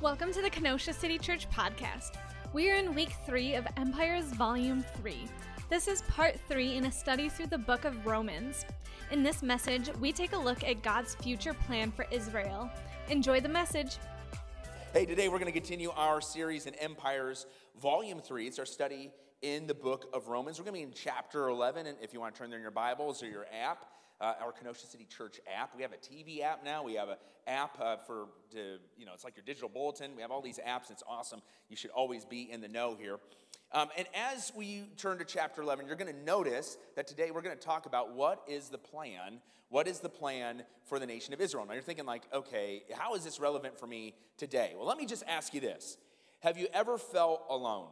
Welcome to the Kenosha City Church podcast. We are in week three of Empires Volume 3. This is part three in a study through the book of Romans. In this message, we take a look at God's future plan for Israel. Enjoy the message. Hey, today we're going to continue our series in Empires Volume 3. It's our study in the book of Romans. We're going to be in chapter 11, and if you want to turn there in your Bibles or your app, uh, our Kenosha City Church app. We have a TV app now. We have an app uh, for, to, you know, it's like your digital bulletin. We have all these apps. It's awesome. You should always be in the know here. Um, and as we turn to chapter 11, you're going to notice that today we're going to talk about what is the plan. What is the plan for the nation of Israel? Now you're thinking, like, okay, how is this relevant for me today? Well, let me just ask you this Have you ever felt alone?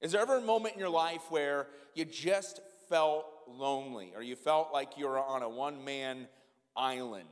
Is there ever a moment in your life where you just felt lonely or you felt like you were on a one man island.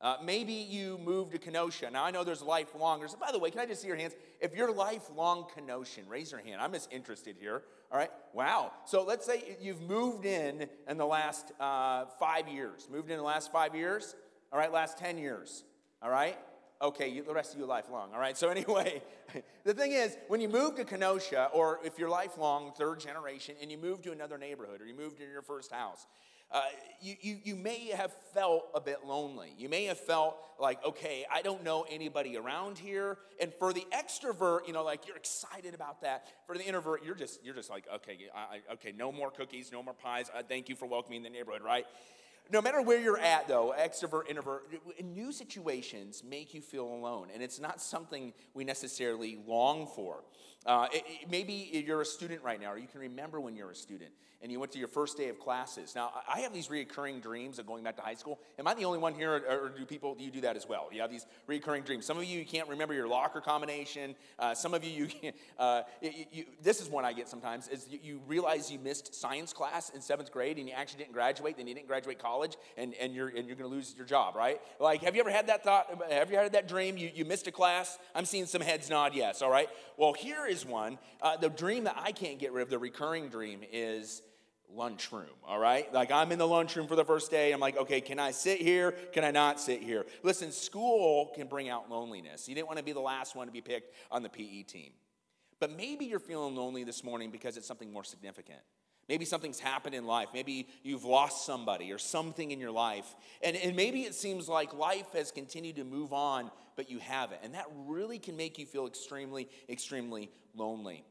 Uh, maybe you moved to Kenosha. Now, I know there's lifelongers. By the way, can I just see your hands? If you're lifelong Kenosian, raise your hand. I'm just interested here. All right? Wow. So let's say you've moved in in the last uh, five years. Moved in the last five years? All right, last 10 years. All right? Okay, you, the rest of you lifelong, all right? So, anyway, the thing is, when you move to Kenosha, or if you're lifelong, third generation, and you move to another neighborhood, or you move to your first house, uh, you, you, you may have felt a bit lonely. You may have felt like, okay, I don't know anybody around here. And for the extrovert, you know, like you're excited about that. For the introvert, you're just, you're just like, okay, I, okay, no more cookies, no more pies. Uh, thank you for welcoming the neighborhood, right? No matter where you're at, though, extrovert, introvert, new situations make you feel alone. And it's not something we necessarily long for. Uh, it, maybe you're a student right now, or you can remember when you're a student and you went to your first day of classes. Now, I have these recurring dreams of going back to high school. Am I the only one here, or do people, do you do that as well? You have these recurring dreams. Some of you, you can't remember your locker combination. Uh, some of you, you can't, uh, you, you, this is one I get sometimes, is you, you, realize you missed science class in seventh grade and you actually didn't graduate, then you didn't graduate college, and, and you're, and you're going to lose your job, right? Like, have you ever had that thought? Have you had that dream? You, you missed a class? I'm seeing some heads nod yes, all right? Well, here is one. Uh, the dream that I can't get rid of, the recurring dream, is lunchroom, all right? Like I'm in the lunchroom for the first day. I'm like, okay, can I sit here? Can I not sit here? Listen, school can bring out loneliness. You didn't want to be the last one to be picked on the PE team. But maybe you're feeling lonely this morning because it's something more significant. Maybe something's happened in life. Maybe you've lost somebody or something in your life. And, and maybe it seems like life has continued to move on, but you haven't. And that really can make you feel extremely, extremely lonely.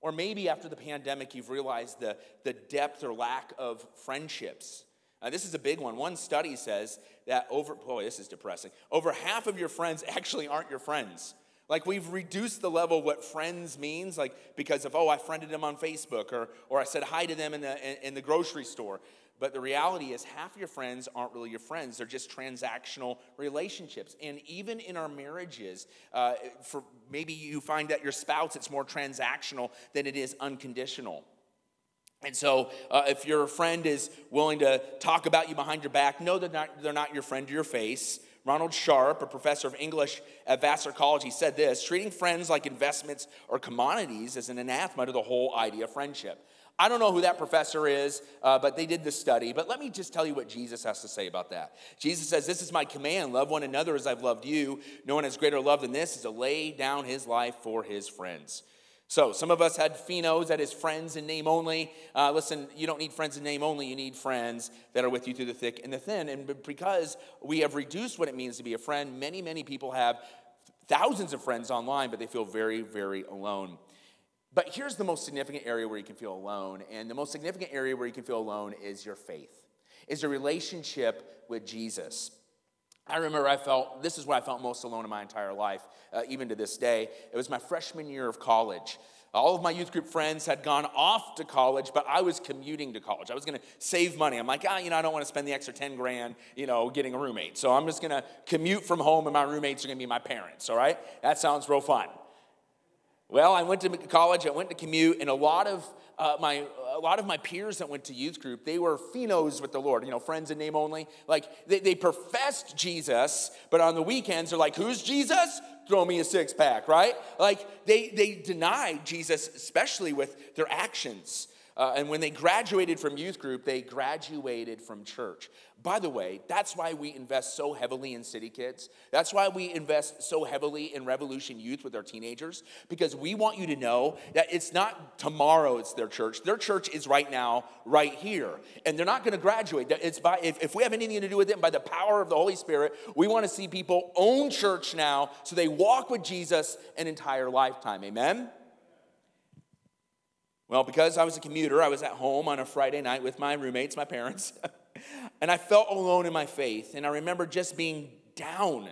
Or maybe after the pandemic, you've realized the, the depth or lack of friendships. Uh, this is a big one. One study says that over, boy, this is depressing. Over half of your friends actually aren't your friends. Like we've reduced the level of what friends means, like because of, oh, I friended them on Facebook or, or I said hi to them in the, in the grocery store. But the reality is, half your friends aren't really your friends. They're just transactional relationships. And even in our marriages, uh, for maybe you find that your spouse, it's more transactional than it is unconditional. And so, uh, if your friend is willing to talk about you behind your back, that they're not, they're not your friend to your face. Ronald Sharp, a professor of English at Vassar College, he said this treating friends like investments or commodities is an anathema to the whole idea of friendship. I don't know who that professor is, uh, but they did the study. But let me just tell you what Jesus has to say about that. Jesus says, This is my command love one another as I've loved you. No one has greater love than this is to lay down his life for his friends. So, some of us had Phinos, that is friends in name only. Uh, listen, you don't need friends in name only, you need friends that are with you through the thick and the thin. And because we have reduced what it means to be a friend, many, many people have thousands of friends online, but they feel very, very alone. But here's the most significant area where you can feel alone. And the most significant area where you can feel alone is your faith, is your relationship with Jesus. I remember I felt, this is where I felt most alone in my entire life, uh, even to this day. It was my freshman year of college. All of my youth group friends had gone off to college, but I was commuting to college. I was gonna save money. I'm like, ah, you know, I don't wanna spend the extra 10 grand, you know, getting a roommate. So I'm just gonna commute from home, and my roommates are gonna be my parents, all right? That sounds real fun. Well, I went to college, I went to commute, and a lot of uh, my a lot of my peers that went to youth group, they were phinos with the Lord, you know, friends in name only. Like they, they professed Jesus, but on the weekends they're like, "Who's Jesus? Throw me a six pack," right? Like they they denied Jesus, especially with their actions. Uh, and when they graduated from youth group, they graduated from church. By the way, that's why we invest so heavily in City Kids. That's why we invest so heavily in Revolution Youth with our teenagers, because we want you to know that it's not tomorrow it's their church. Their church is right now, right here. And they're not going to graduate. It's by, if, if we have anything to do with it, by the power of the Holy Spirit, we want to see people own church now so they walk with Jesus an entire lifetime. Amen? Well, because I was a commuter, I was at home on a Friday night with my roommates, my parents, and I felt alone in my faith. And I remember just being down.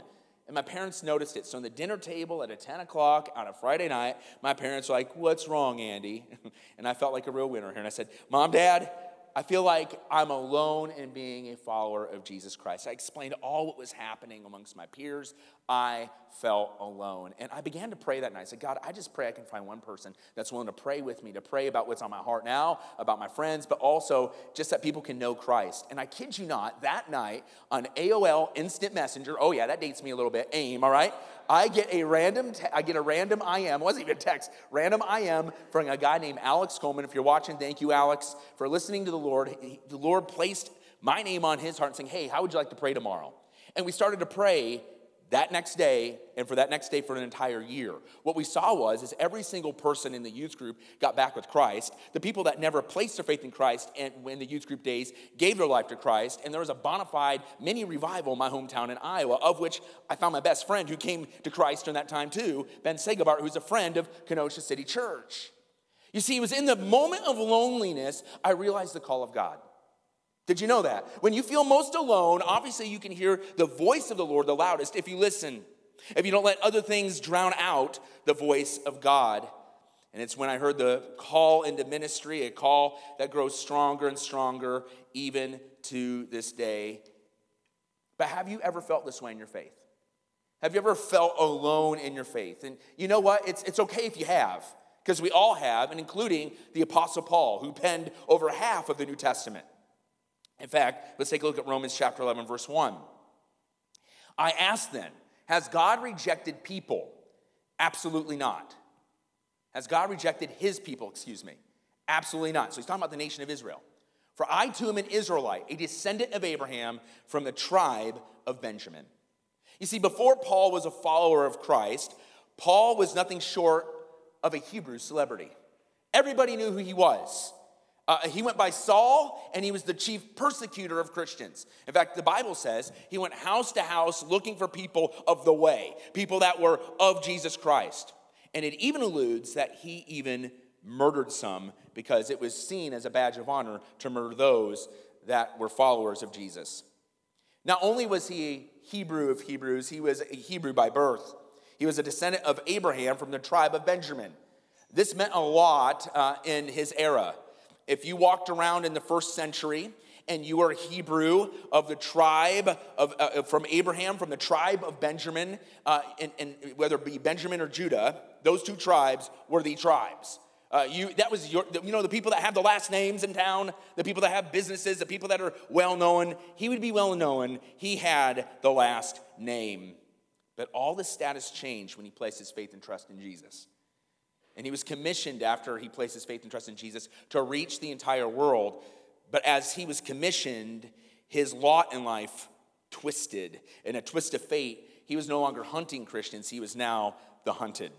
And my parents noticed it. So, on the dinner table at a 10 o'clock on a Friday night, my parents were like, What's wrong, Andy? And I felt like a real winner here. And I said, Mom, Dad, I feel like I'm alone in being a follower of Jesus Christ. I explained all what was happening amongst my peers. I felt alone. And I began to pray that night. I said, God, I just pray I can find one person that's willing to pray with me, to pray about what's on my heart now, about my friends, but also just that people can know Christ. And I kid you not, that night on AOL Instant Messenger, oh yeah, that dates me a little bit, AIM, all right? I get a random, te- I get a random IM, wasn't even a text, random IM from a guy named Alex Coleman. If you're watching, thank you, Alex, for listening to the Lord. He, the Lord placed my name on his heart and saying, hey, how would you like to pray tomorrow? And we started to pray that next day and for that next day for an entire year. What we saw was is every single person in the youth group got back with christ. The people that never placed their faith in christ and when the youth group days gave their life to christ and there was a bona fide mini revival in my hometown in iowa of which i found my best friend who came to christ during that time too ben segabart who's a friend of kenosha city church. You see it was in the moment of loneliness i realized the call of god did you know that? When you feel most alone, obviously you can hear the voice of the Lord the loudest if you listen. If you don't let other things drown out the voice of God. And it's when I heard the call into ministry, a call that grows stronger and stronger even to this day. But have you ever felt this way in your faith? Have you ever felt alone in your faith? And you know what? It's, it's okay if you have, because we all have, and including the Apostle Paul, who penned over half of the New Testament. In fact, let's take a look at Romans chapter 11, verse 1. I ask then, has God rejected people? Absolutely not. Has God rejected his people, excuse me? Absolutely not. So he's talking about the nation of Israel. For I too am an Israelite, a descendant of Abraham from the tribe of Benjamin. You see, before Paul was a follower of Christ, Paul was nothing short of a Hebrew celebrity. Everybody knew who he was. Uh, he went by Saul, and he was the chief persecutor of Christians. In fact, the Bible says he went house to house looking for people of the way, people that were of Jesus Christ. And it even alludes that he even murdered some because it was seen as a badge of honor to murder those that were followers of Jesus. Not only was he a Hebrew of Hebrews, he was a Hebrew by birth. He was a descendant of Abraham from the tribe of Benjamin. This meant a lot uh, in his era. If you walked around in the first century and you were a Hebrew of the tribe of, uh, from Abraham, from the tribe of Benjamin, uh, and, and, whether it be Benjamin or Judah, those two tribes were the tribes. Uh, you, that was your, you know, the people that have the last names in town, the people that have businesses, the people that are well known. He would be well known. He had the last name. But all the status changed when he placed his faith and trust in Jesus. And he was commissioned after he placed his faith and trust in Jesus to reach the entire world. But as he was commissioned, his lot in life twisted. In a twist of fate, he was no longer hunting Christians, he was now the hunted.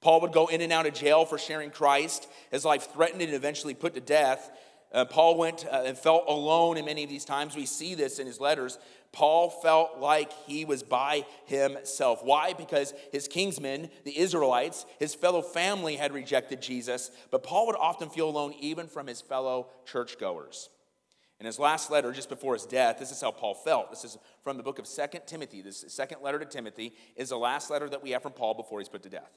Paul would go in and out of jail for sharing Christ. His life threatened and eventually put to death. Uh, Paul went uh, and felt alone in many of these times. We see this in his letters. Paul felt like he was by himself. Why? Because his kingsmen, the Israelites, his fellow family had rejected Jesus, but Paul would often feel alone even from his fellow churchgoers. In his last letter, just before his death, this is how Paul felt. This is from the book of Second Timothy. This second letter to Timothy is the last letter that we have from Paul before he's put to death.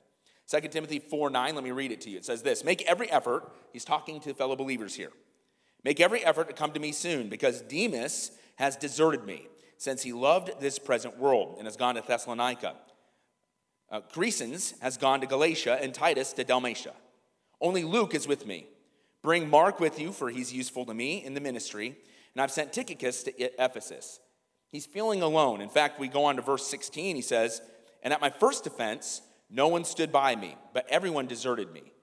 2 Timothy 4 9, let me read it to you. It says this Make every effort, he's talking to fellow believers here. Make every effort to come to me soon, because Demas has deserted me since he loved this present world and has gone to Thessalonica. Uh, Crescens has gone to Galatia and Titus to Dalmatia. Only Luke is with me. Bring Mark with you, for he's useful to me in the ministry. And I've sent Tychicus to Ephesus. He's feeling alone. In fact, we go on to verse 16. He says, And at my first offense, no one stood by me, but everyone deserted me.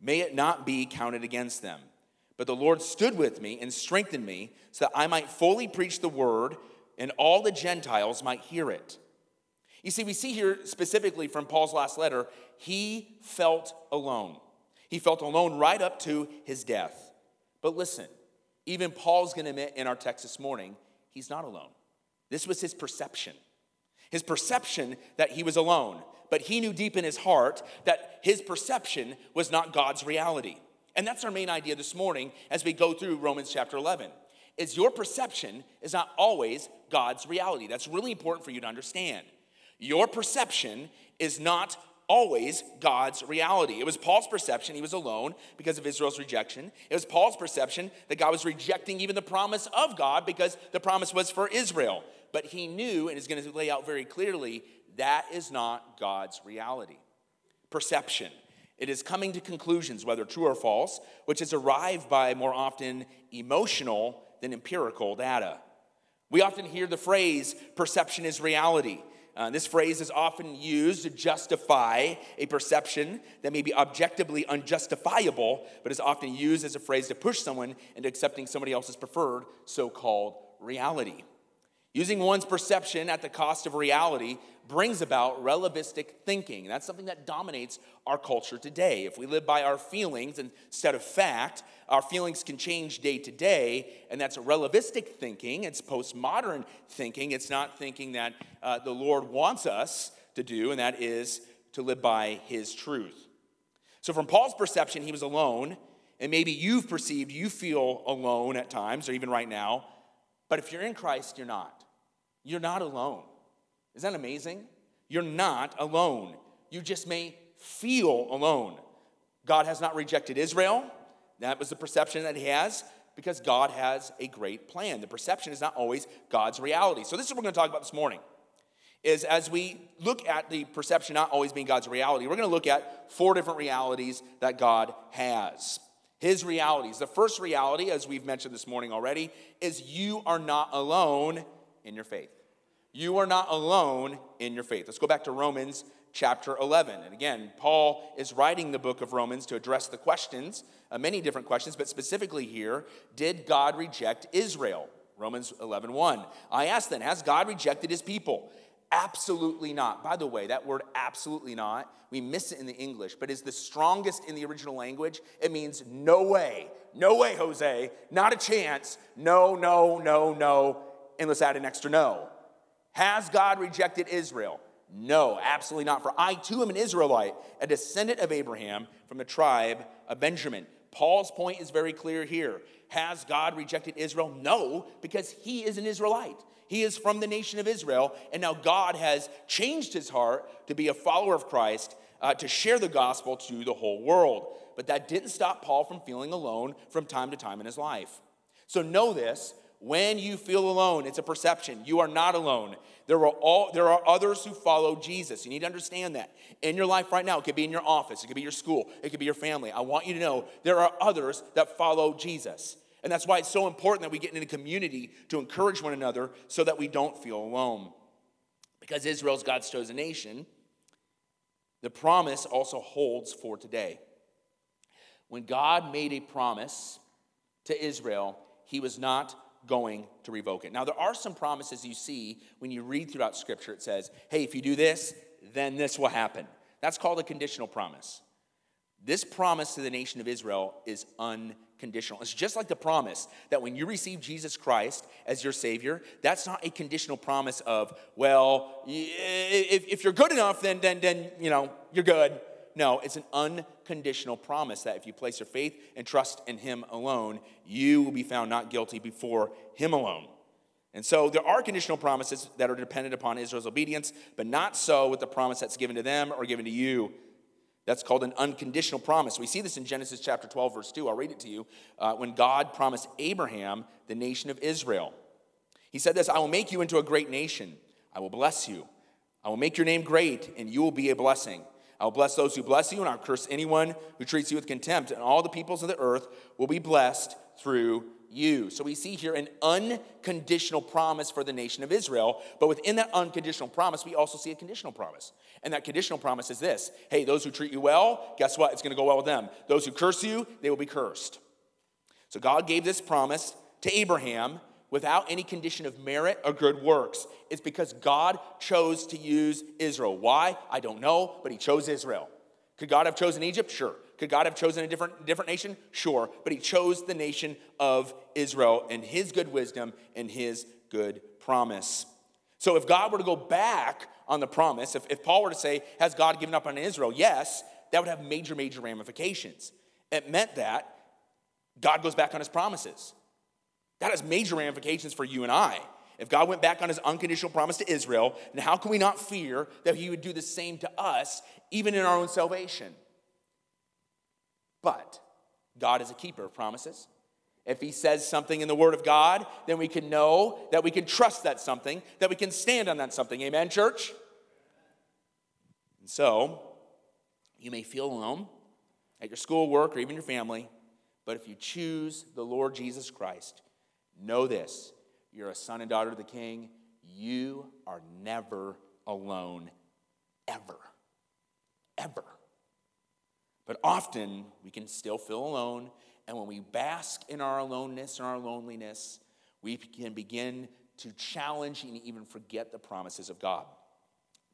May it not be counted against them. But the Lord stood with me and strengthened me so that I might fully preach the word and all the Gentiles might hear it. You see, we see here specifically from Paul's last letter, he felt alone. He felt alone right up to his death. But listen, even Paul's going to admit in our text this morning, he's not alone. This was his perception. His perception that he was alone. But he knew deep in his heart that his perception was not God's reality. And that's our main idea this morning as we go through Romans chapter 11. Is your perception is not always God's reality. That's really important for you to understand. Your perception is not always God's reality. It was Paul's perception he was alone because of Israel's rejection. It was Paul's perception that God was rejecting even the promise of God because the promise was for Israel. But he knew and is going to lay out very clearly that is not God's reality. Perception. It is coming to conclusions, whether true or false, which is arrived by more often emotional than empirical data. We often hear the phrase, perception is reality. Uh, this phrase is often used to justify a perception that may be objectively unjustifiable, but is often used as a phrase to push someone into accepting somebody else's preferred so called reality. Using one's perception at the cost of reality brings about relativistic thinking. That's something that dominates our culture today. If we live by our feelings instead of fact, our feelings can change day to day, and that's relativistic thinking. It's postmodern thinking. It's not thinking that uh, the Lord wants us to do, and that is to live by His truth. So, from Paul's perception, he was alone, and maybe you've perceived you feel alone at times, or even right now. But if you're in Christ, you're not. You're not alone. Isn't that amazing? You're not alone. You just may feel alone. God has not rejected Israel. That was the perception that he has because God has a great plan. The perception is not always God's reality. So this is what we're going to talk about this morning. Is as we look at the perception not always being God's reality, we're going to look at four different realities that God has. His realities. The first reality, as we've mentioned this morning already, is you are not alone in your faith. You are not alone in your faith. Let's go back to Romans chapter 11. And again, Paul is writing the book of Romans to address the questions, uh, many different questions, but specifically here, did God reject Israel? Romans 11, 1. I ask then, has God rejected his people? Absolutely not. By the way, that word absolutely not, we miss it in the English, but is the strongest in the original language. It means no way. No way, Jose. Not a chance. No, no, no, no. And let's add an extra no. Has God rejected Israel? No, absolutely not. For I too am an Israelite, a descendant of Abraham from the tribe of Benjamin. Paul's point is very clear here. Has God rejected Israel? No, because he is an Israelite. He is from the nation of Israel, and now God has changed his heart to be a follower of Christ, uh, to share the gospel to the whole world. But that didn't stop Paul from feeling alone from time to time in his life. So know this when you feel alone, it's a perception. You are not alone. There are, all, there are others who follow Jesus. You need to understand that. In your life right now, it could be in your office, it could be your school, it could be your family. I want you to know there are others that follow Jesus. And that's why it's so important that we get in a community to encourage one another so that we don't feel alone. Because Israel's God's chosen nation, the promise also holds for today. When God made a promise to Israel, he was not going to revoke it. Now, there are some promises you see when you read throughout Scripture. It says, hey, if you do this, then this will happen. That's called a conditional promise. This promise to the nation of Israel is unconditional. It's just like the promise that when you receive Jesus Christ as your Savior, that's not a conditional promise of, well, if, you're good enough, then, then, then you know, you're good. No, it's an unconditional promise that if you place your faith and trust in Him alone, you will be found not guilty before Him alone. And so there are conditional promises that are dependent upon Israel's obedience, but not so with the promise that's given to them or given to you. That's called an unconditional promise. We see this in Genesis chapter 12, verse 2. I'll read it to you. Uh, when God promised Abraham the nation of Israel, He said this I will make you into a great nation, I will bless you, I will make your name great, and you will be a blessing. I will bless those who bless you, and I'll curse anyone who treats you with contempt. And all the peoples of the earth will be blessed through you. So we see here an unconditional promise for the nation of Israel. But within that unconditional promise, we also see a conditional promise. And that conditional promise is this hey, those who treat you well, guess what? It's going to go well with them. Those who curse you, they will be cursed. So God gave this promise to Abraham without any condition of merit or good works. It's because God chose to use Israel. Why? I don't know, but He chose Israel. Could God have chosen Egypt? Sure. Could God have chosen a different, different nation? Sure. But He chose the nation of Israel in His good wisdom and His good promise. So if God were to go back on the promise, if, if Paul were to say, Has God given up on Israel? Yes, that would have major, major ramifications. It meant that God goes back on his promises. That has major ramifications for you and I. If God went back on his unconditional promise to Israel, then how can we not fear that he would do the same to us, even in our own salvation? But God is a keeper of promises. If he says something in the word of God, then we can know that we can trust that something, that we can stand on that something. Amen, church? And so, you may feel alone at your school, work, or even your family, but if you choose the Lord Jesus Christ, Know this you're a son and daughter of the king. You are never alone, ever. Ever. But often we can still feel alone, and when we bask in our aloneness and our loneliness, we can begin to challenge and even forget the promises of God.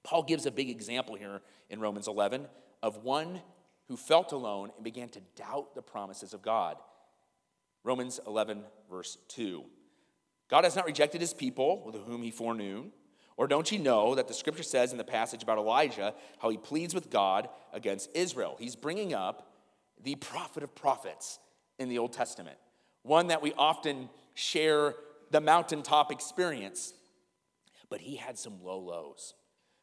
Paul gives a big example here in Romans 11 of one who felt alone and began to doubt the promises of God. Romans 11, verse 2. God has not rejected his people with whom he foreknew. Or don't you know that the scripture says in the passage about Elijah how he pleads with God against Israel? He's bringing up the prophet of prophets in the Old Testament, one that we often share the mountaintop experience. But he had some low lows,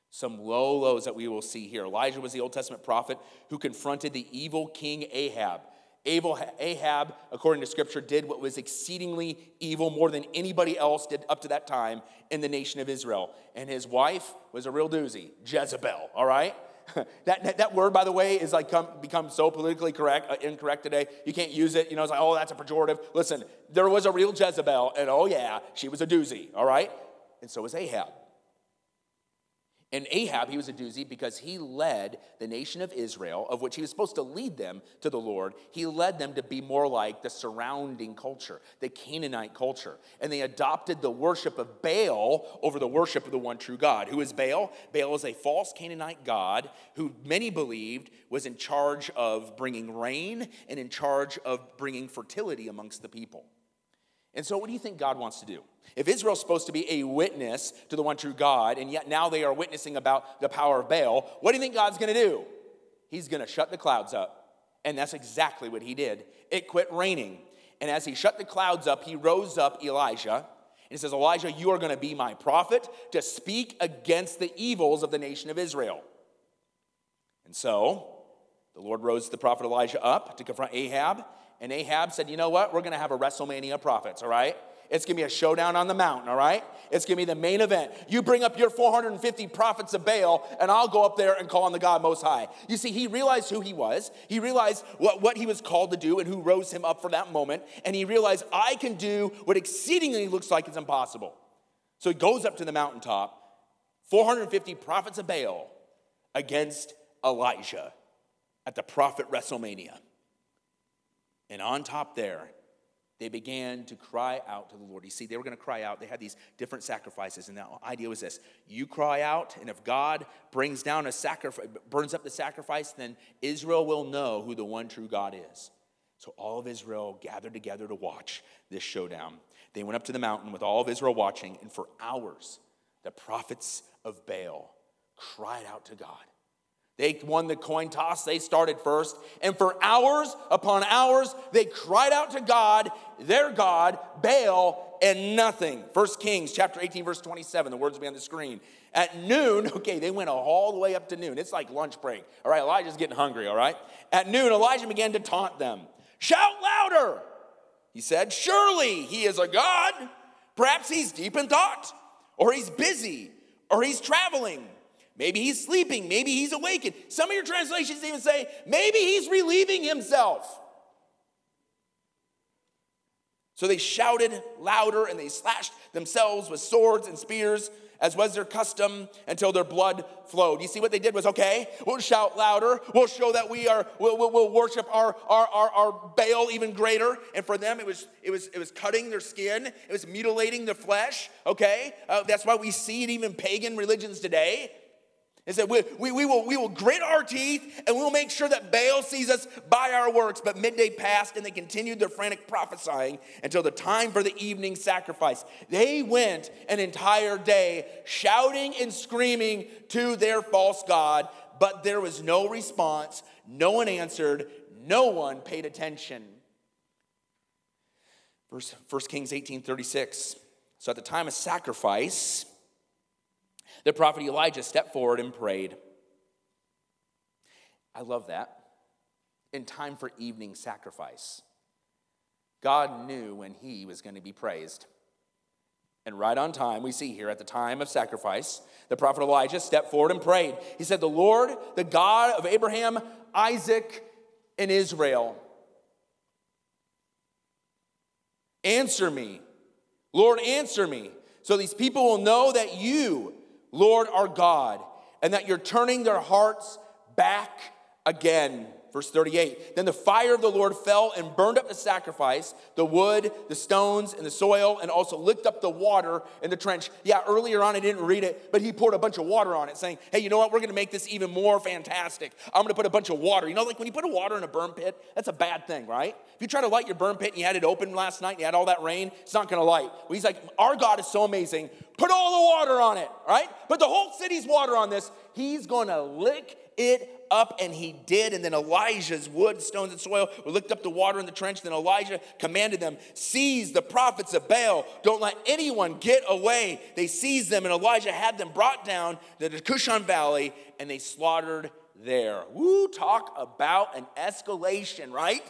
some low lows that we will see here. Elijah was the Old Testament prophet who confronted the evil king Ahab Ahab, according to scripture, did what was exceedingly evil more than anybody else did up to that time in the nation of Israel. And his wife was a real doozy, Jezebel, all right? that, that word, by the way, is like come, become so politically correct, uh, incorrect today. You can't use it. You know, it's like, oh, that's a pejorative. Listen, there was a real Jezebel, and oh, yeah, she was a doozy, all right? And so was Ahab. And Ahab, he was a doozy because he led the nation of Israel, of which he was supposed to lead them to the Lord. He led them to be more like the surrounding culture, the Canaanite culture. And they adopted the worship of Baal over the worship of the one true God. Who is Baal? Baal is a false Canaanite god who many believed was in charge of bringing rain and in charge of bringing fertility amongst the people. And so, what do you think God wants to do? If Israel's supposed to be a witness to the one true God, and yet now they are witnessing about the power of Baal, what do you think God's gonna do? He's gonna shut the clouds up. And that's exactly what he did. It quit raining. And as he shut the clouds up, he rose up Elijah. And he says, Elijah, you are gonna be my prophet to speak against the evils of the nation of Israel. And so, the Lord rose the prophet Elijah up to confront Ahab. And Ahab said, You know what? We're going to have a WrestleMania of prophets, all right? It's going to be a showdown on the mountain, all right? It's going to be the main event. You bring up your 450 prophets of Baal, and I'll go up there and call on the God Most High. You see, he realized who he was. He realized what, what he was called to do and who rose him up for that moment. And he realized, I can do what exceedingly looks like is impossible. So he goes up to the mountaintop, 450 prophets of Baal against Elijah at the prophet WrestleMania. And on top there, they began to cry out to the Lord. You see, they were going to cry out. They had these different sacrifices, and the idea was this: you cry out, and if God brings down a sacrifice, burns up the sacrifice, then Israel will know who the one true God is. So all of Israel gathered together to watch this showdown. They went up to the mountain with all of Israel watching, and for hours, the prophets of Baal cried out to God. They won the coin toss, they started first. And for hours upon hours, they cried out to God, their God, Baal, and nothing. First Kings chapter 18, verse 27, the words will be on the screen. At noon, okay, they went all the way up to noon. It's like lunch break. All right, Elijah's getting hungry, all right? At noon, Elijah began to taunt them. Shout louder, he said. Surely he is a God. Perhaps he's deep in thought, or he's busy, or he's traveling Maybe he's sleeping. Maybe he's awakened. Some of your translations even say, maybe he's relieving himself. So they shouted louder and they slashed themselves with swords and spears as was their custom, until their blood flowed. You see what they did was okay, we'll shout louder, we'll show that we are, we'll, we'll, worship our, our, our, our Baal even greater. And for them, it was, it was, it was cutting their skin, it was mutilating the flesh, okay? Uh, that's why we see it even pagan religions today. Is that we, we, we, will, we will grit our teeth and we'll make sure that Baal sees us by our works. But midday passed and they continued their frantic prophesying until the time for the evening sacrifice. They went an entire day shouting and screaming to their false God, but there was no response. No one answered. No one paid attention. Verse 1 Kings 18 36. So at the time of sacrifice, the prophet Elijah stepped forward and prayed. I love that. In time for evening sacrifice, God knew when he was going to be praised. And right on time, we see here at the time of sacrifice, the prophet Elijah stepped forward and prayed. He said, The Lord, the God of Abraham, Isaac, and Israel, answer me. Lord, answer me. So these people will know that you, Lord our God, and that you're turning their hearts back again. Verse 38 Then the fire of the Lord fell and burned up the sacrifice, the wood, the stones, and the soil, and also licked up the water in the trench. Yeah, earlier on I didn't read it, but he poured a bunch of water on it, saying, Hey, you know what? We're going to make this even more fantastic. I'm going to put a bunch of water. You know, like when you put a water in a burn pit, that's a bad thing, right? If you try to light your burn pit and you had it open last night and you had all that rain, it's not going to light. Well, he's like, Our God is so amazing. Put all the water on it, right? Put the whole city's water on this. He's going to lick it up, and he did. And then Elijah's wood, stones, and soil were licked up the water in the trench. Then Elijah commanded them, Seize the prophets of Baal. Don't let anyone get away. They seized them, and Elijah had them brought down to the Kishon Valley, and they slaughtered there. Woo, talk about an escalation, right?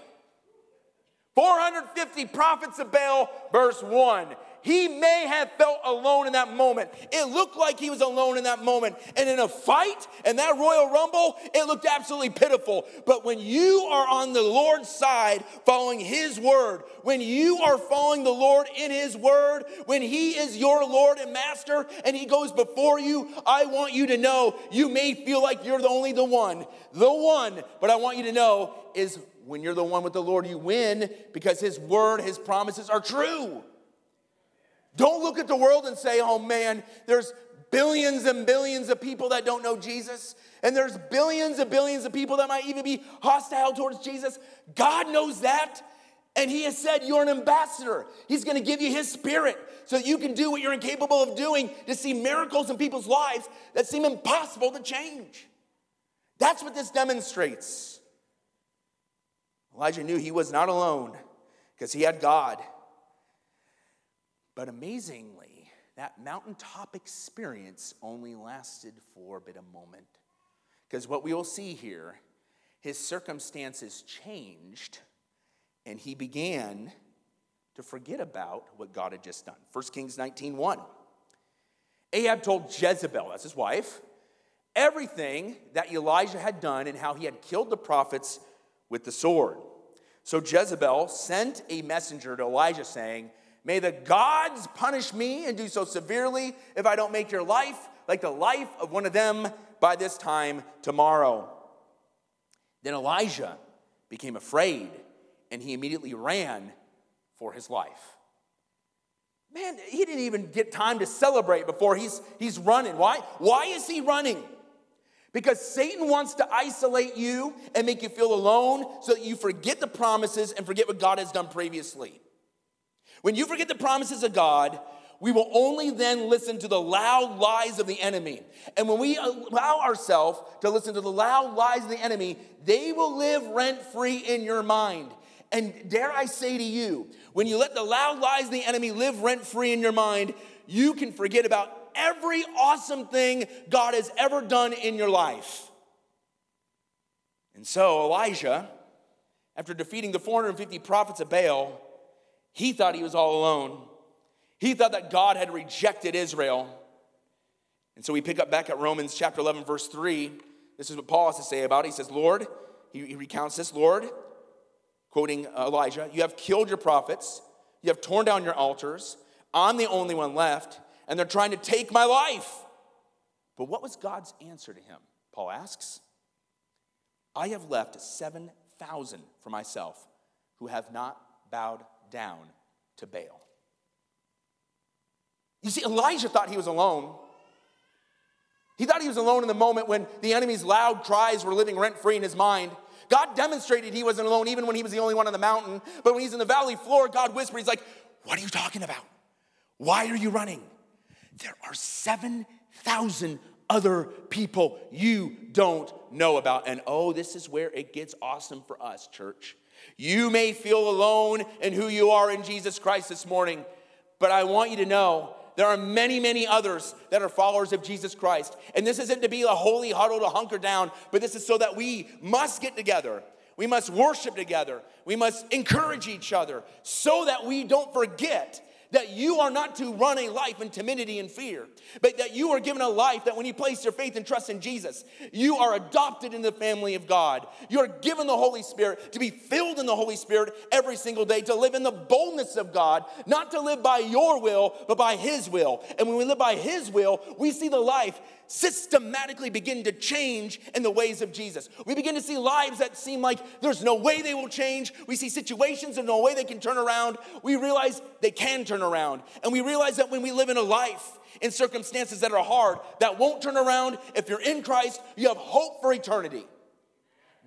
450 prophets of Baal, verse 1 he may have felt alone in that moment. It looked like he was alone in that moment. And in a fight and that Royal Rumble, it looked absolutely pitiful. But when you are on the Lord's side, following his word, when you are following the Lord in his word, when he is your Lord and master and he goes before you, I want you to know you may feel like you're the only the one, the one, but I want you to know is when you're the one with the Lord, you win because his word, his promises are true. Don't look at the world and say, oh man, there's billions and billions of people that don't know Jesus. And there's billions and billions of people that might even be hostile towards Jesus. God knows that. And He has said, You're an ambassador. He's going to give you His Spirit so that you can do what you're incapable of doing to see miracles in people's lives that seem impossible to change. That's what this demonstrates. Elijah knew he was not alone because he had God. But amazingly, that mountaintop experience only lasted for but a moment. Because what we will see here, his circumstances changed, and he began to forget about what God had just done. 1 Kings 19 1. Ahab told Jezebel, that's his wife, everything that Elijah had done and how he had killed the prophets with the sword. So Jezebel sent a messenger to Elijah saying, May the gods punish me and do so severely if I don't make your life like the life of one of them by this time tomorrow. Then Elijah became afraid and he immediately ran for his life. Man, he didn't even get time to celebrate before he's, he's running. Why? Why is he running? Because Satan wants to isolate you and make you feel alone so that you forget the promises and forget what God has done previously. When you forget the promises of God, we will only then listen to the loud lies of the enemy. And when we allow ourselves to listen to the loud lies of the enemy, they will live rent free in your mind. And dare I say to you, when you let the loud lies of the enemy live rent free in your mind, you can forget about every awesome thing God has ever done in your life. And so Elijah, after defeating the 450 prophets of Baal, he thought he was all alone. He thought that God had rejected Israel. And so we pick up back at Romans chapter 11, verse 3. This is what Paul has to say about it. He says, Lord, he, recounts this, Lord, quoting uh, Elijah, you have killed your prophets, you have torn down your altars. I'm the only one left, and they're trying to take my life. But what was God's answer to him? Paul asks. I have left 7,000 for myself who have not bowed down to Baal. You see, Elijah thought he was alone. He thought he was alone in the moment when the enemy's loud cries were living rent free in his mind. God demonstrated he wasn't alone even when he was the only one on the mountain. But when he's in the valley floor, God whispered, He's like, What are you talking about? Why are you running? There are 7,000 other people you don't know about. And oh, this is where it gets awesome for us, church. You may feel alone in who you are in Jesus Christ this morning, but I want you to know there are many, many others that are followers of Jesus Christ. And this isn't to be a holy huddle to hunker down, but this is so that we must get together. We must worship together. We must encourage each other so that we don't forget that you are not to run a life in timidity and fear, but that you are given a life that when you place your faith and trust in Jesus, you are adopted in the family of God. You are given the Holy Spirit to be filled in the Holy Spirit every single day, to live in the boldness of God, not to live by your will, but by His will. And when we live by His will, we see the life systematically begin to change in the ways of Jesus. We begin to see lives that seem like there's no way they will change. We see situations and no way they can turn around. We realize they can turn around. And we realize that when we live in a life in circumstances that are hard, that won't turn around, if you're in Christ, you have hope for eternity.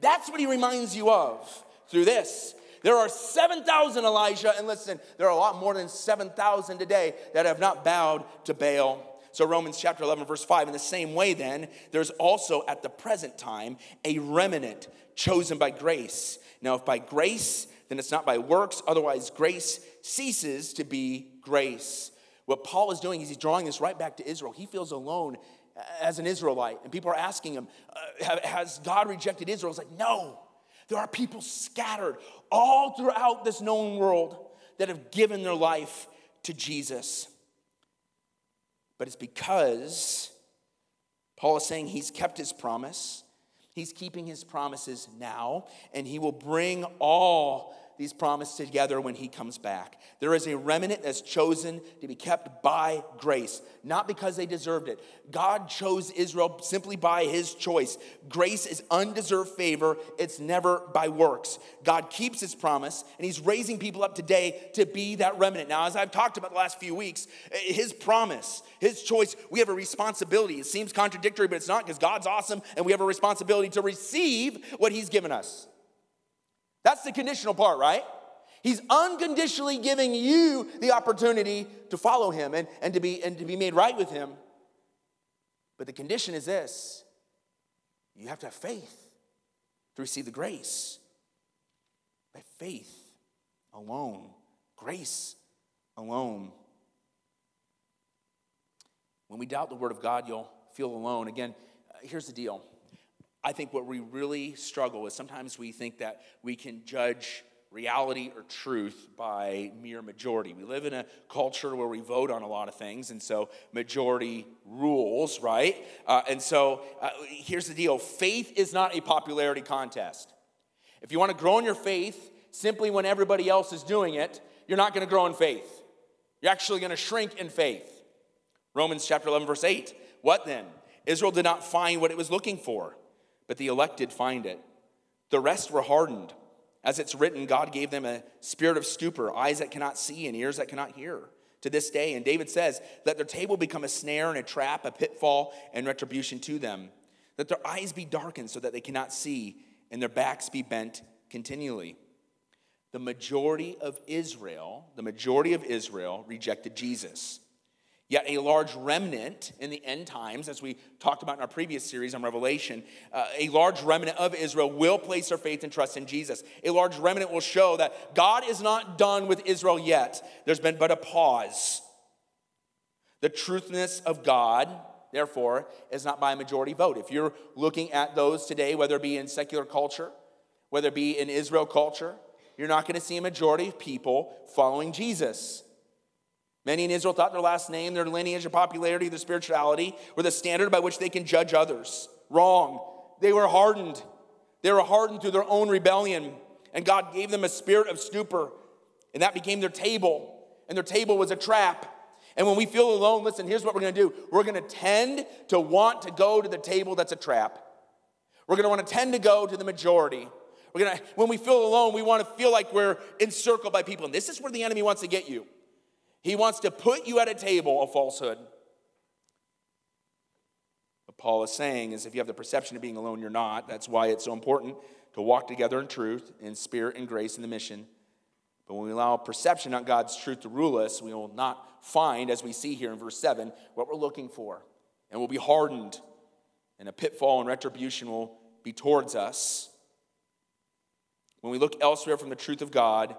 That's what he reminds you of through this. There are 7,000 Elijah, and listen, there are a lot more than 7,000 today that have not bowed to Baal. So, Romans chapter 11, verse 5, in the same way, then, there's also at the present time a remnant chosen by grace. Now, if by grace, then it's not by works, otherwise, grace ceases to be grace. What Paul is doing is he's drawing this right back to Israel. He feels alone as an Israelite, and people are asking him, uh, Has God rejected Israel? He's like, No, there are people scattered all throughout this known world that have given their life to Jesus but it's because Paul is saying he's kept his promise. He's keeping his promises now, and he will bring all these promises together when he comes back. There is a remnant that's chosen to be kept by grace, not because they deserved it. God chose Israel simply by his choice. Grace is undeserved favor, it's never by works. God keeps his promise, and he's raising people up today to be that remnant. Now, as I've talked about the last few weeks, his promise, his choice, we have a responsibility. It seems contradictory, but it's not because God's awesome, and we have a responsibility to receive what he's given us. That's the conditional part, right? He's unconditionally giving you the opportunity to follow him and, and, to be, and to be made right with him. But the condition is this you have to have faith to receive the grace. By faith alone, grace alone. When we doubt the word of God, you'll feel alone. Again, uh, here's the deal I think what we really struggle with sometimes we think that we can judge reality or truth by mere majority. We live in a culture where we vote on a lot of things, and so majority rules, right? Uh, and so uh, here's the deal faith is not a popularity contest. If you want to grow in your faith simply when everybody else is doing it, you're not going to grow in faith. You're actually going to shrink in faith. Romans chapter 11, verse 8. What then? Israel did not find what it was looking for but the elected find it. The rest were hardened. As it's written, God gave them a spirit of stupor, eyes that cannot see and ears that cannot hear to this day. And David says, Let their table become a snare and a trap, a pitfall and retribution to them. Let their eyes be darkened so that they cannot see, and their backs be bent continually. The majority of Israel, the majority of Israel rejected Jesus. Yet a large remnant in the end times, as we talked about in our previous series on Revelation, uh, a large remnant of Israel will place their faith and trust in Jesus. A large remnant will show that God is not done with Israel yet. There's been but a pause. The truthness of God, therefore, is not by a majority vote. If you're looking at those today, whether it be in secular culture, whether it be in Israel culture, you're not going to see a majority of people following Jesus. Many in Israel thought their last name, their lineage, their popularity, their spirituality were the standard by which they can judge others. Wrong. They were hardened. They were hardened through their own rebellion. And God gave them a spirit of stupor. And that became their table. And their table was a trap. And when we feel alone, listen, here's what we're gonna do we're gonna tend to want to go to the table that's a trap. We're gonna wanna tend to go to the majority. We're gonna, when we feel alone, we wanna feel like we're encircled by people. And this is where the enemy wants to get you. He wants to put you at a table of falsehood. What Paul is saying is if you have the perception of being alone, you're not. That's why it's so important to walk together in truth, in spirit and grace in the mission. But when we allow perception, not God's truth, to rule us, we will not find, as we see here in verse 7, what we're looking for. And we'll be hardened, and a pitfall and retribution will be towards us. When we look elsewhere from the truth of God,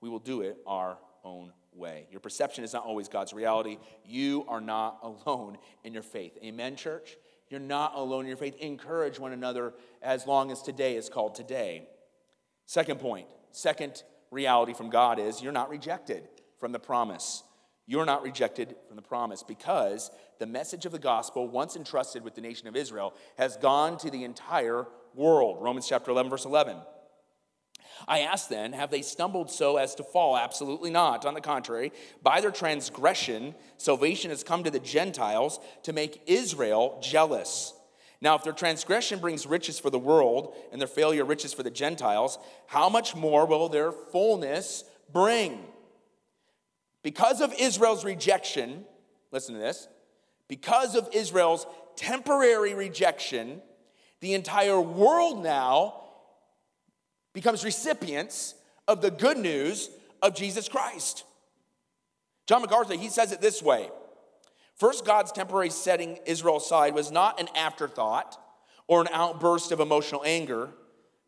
we will do it our own way. Your perception is not always God's reality. You are not alone in your faith. Amen, church? You're not alone in your faith. Encourage one another as long as today is called today. Second point, second reality from God is you're not rejected from the promise. You're not rejected from the promise because the message of the gospel, once entrusted with the nation of Israel, has gone to the entire world. Romans chapter 11, verse 11. I ask then, have they stumbled so as to fall? Absolutely not. On the contrary, by their transgression, salvation has come to the Gentiles to make Israel jealous. Now, if their transgression brings riches for the world and their failure riches for the Gentiles, how much more will their fullness bring? Because of Israel's rejection, listen to this, because of Israel's temporary rejection, the entire world now becomes recipients of the good news of Jesus Christ. John MacArthur, he says it this way First, God's temporary setting Israel aside was not an afterthought or an outburst of emotional anger,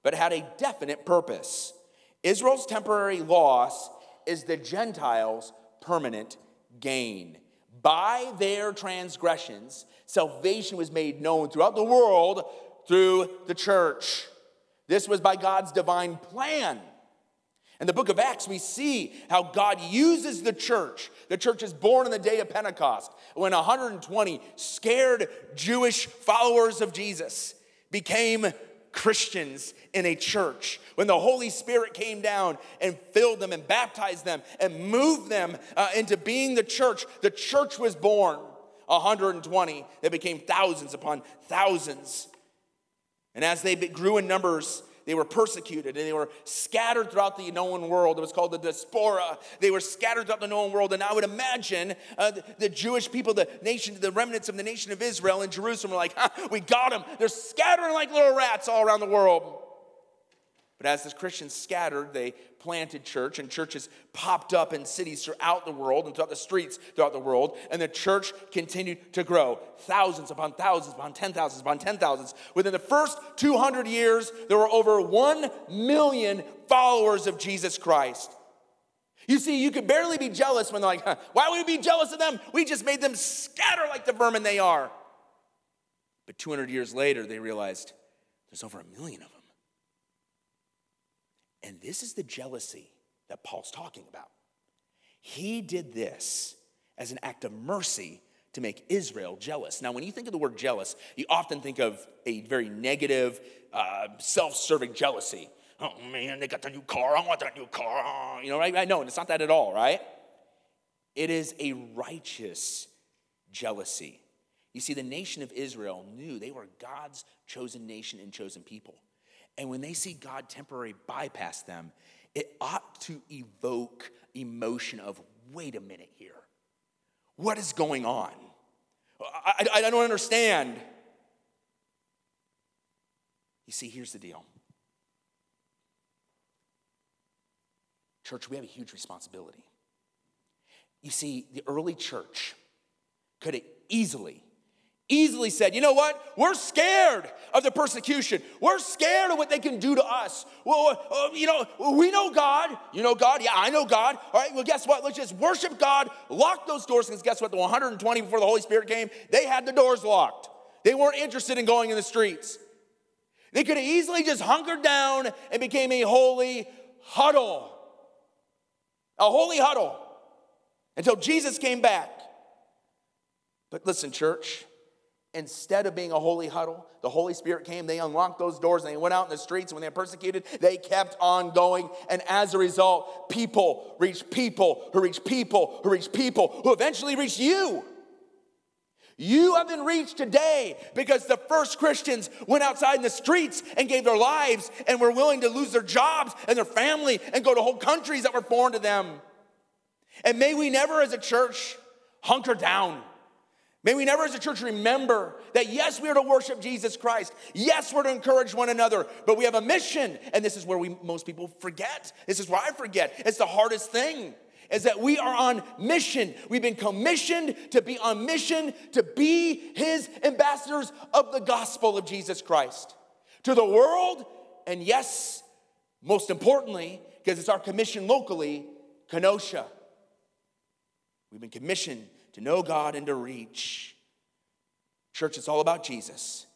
but had a definite purpose. Israel's temporary loss is the Gentiles' permanent gain. By their transgressions, salvation was made known throughout the world through the church. This was by God's divine plan. In the book of Acts, we see how God uses the church. The church is born in the day of Pentecost when 120 scared Jewish followers of Jesus became Christians in a church. When the Holy Spirit came down and filled them and baptized them and moved them uh, into being the church, the church was born. 120, they became thousands upon thousands. And as they grew in numbers, they were persecuted and they were scattered throughout the known world. It was called the diaspora. They were scattered throughout the known world. And I would imagine uh, the, the, Jewish people, the nation, the remnants of the nation of Israel in Jerusalem were like, we got them. They're scattering like little rats all around the world. But as the Christians scattered, they planted church, and churches popped up in cities throughout the world and throughout the streets throughout the world, and the church continued to grow. Thousands upon thousands upon ten thousands upon ten thousands. Within the first 200 years, there were over 1 million followers of Jesus Christ. You see, you could barely be jealous when they're like, huh, why would we be jealous of them? We just made them scatter like the vermin they are. But 200 years later, they realized there's over a million of them. And this is the jealousy that Paul's talking about. He did this as an act of mercy to make Israel jealous. Now, when you think of the word jealous, you often think of a very negative, uh, self serving jealousy. Oh man, they got the new car. I want that new car. You know, right? I know, and it's not that at all, right? It is a righteous jealousy. You see, the nation of Israel knew they were God's chosen nation and chosen people. And when they see God temporarily bypass them, it ought to evoke emotion of, wait a minute here. What is going on? I, I, I don't understand. You see, here's the deal. Church, we have a huge responsibility. You see, the early church could have easily easily said, you know what? We're scared of the persecution. We're scared of what they can do to us. Well, uh, you know, we know God. You know God? Yeah, I know God. All right, well, guess what? Let's just worship God, lock those doors, because guess what? The 120 before the Holy Spirit came, they had the doors locked. They weren't interested in going in the streets. They could have easily just hunkered down and became a holy huddle. A holy huddle until Jesus came back. But listen, church, instead of being a holy huddle, the Holy Spirit came, they unlocked those doors, and they went out in the streets. When they were persecuted, they kept on going. And as a result, people reached people who reached people who reached people who eventually reached you. You have been reached today because the first Christians went outside in the streets and gave their lives and were willing to lose their jobs and their family and go to whole countries that were foreign to them. And may we never, as a church, hunker down. May we never, as a church, remember that yes, we are to worship Jesus Christ. Yes, we're to encourage one another, but we have a mission. And this is where we, most people forget. This is where I forget. It's the hardest thing is that we are on mission. We've been commissioned to be on mission to be his ambassadors of the gospel of Jesus Christ to the world. And yes, most importantly, because it's our commission locally, Kenosha. We've been commissioned to know God and to reach. Church, it's all about Jesus.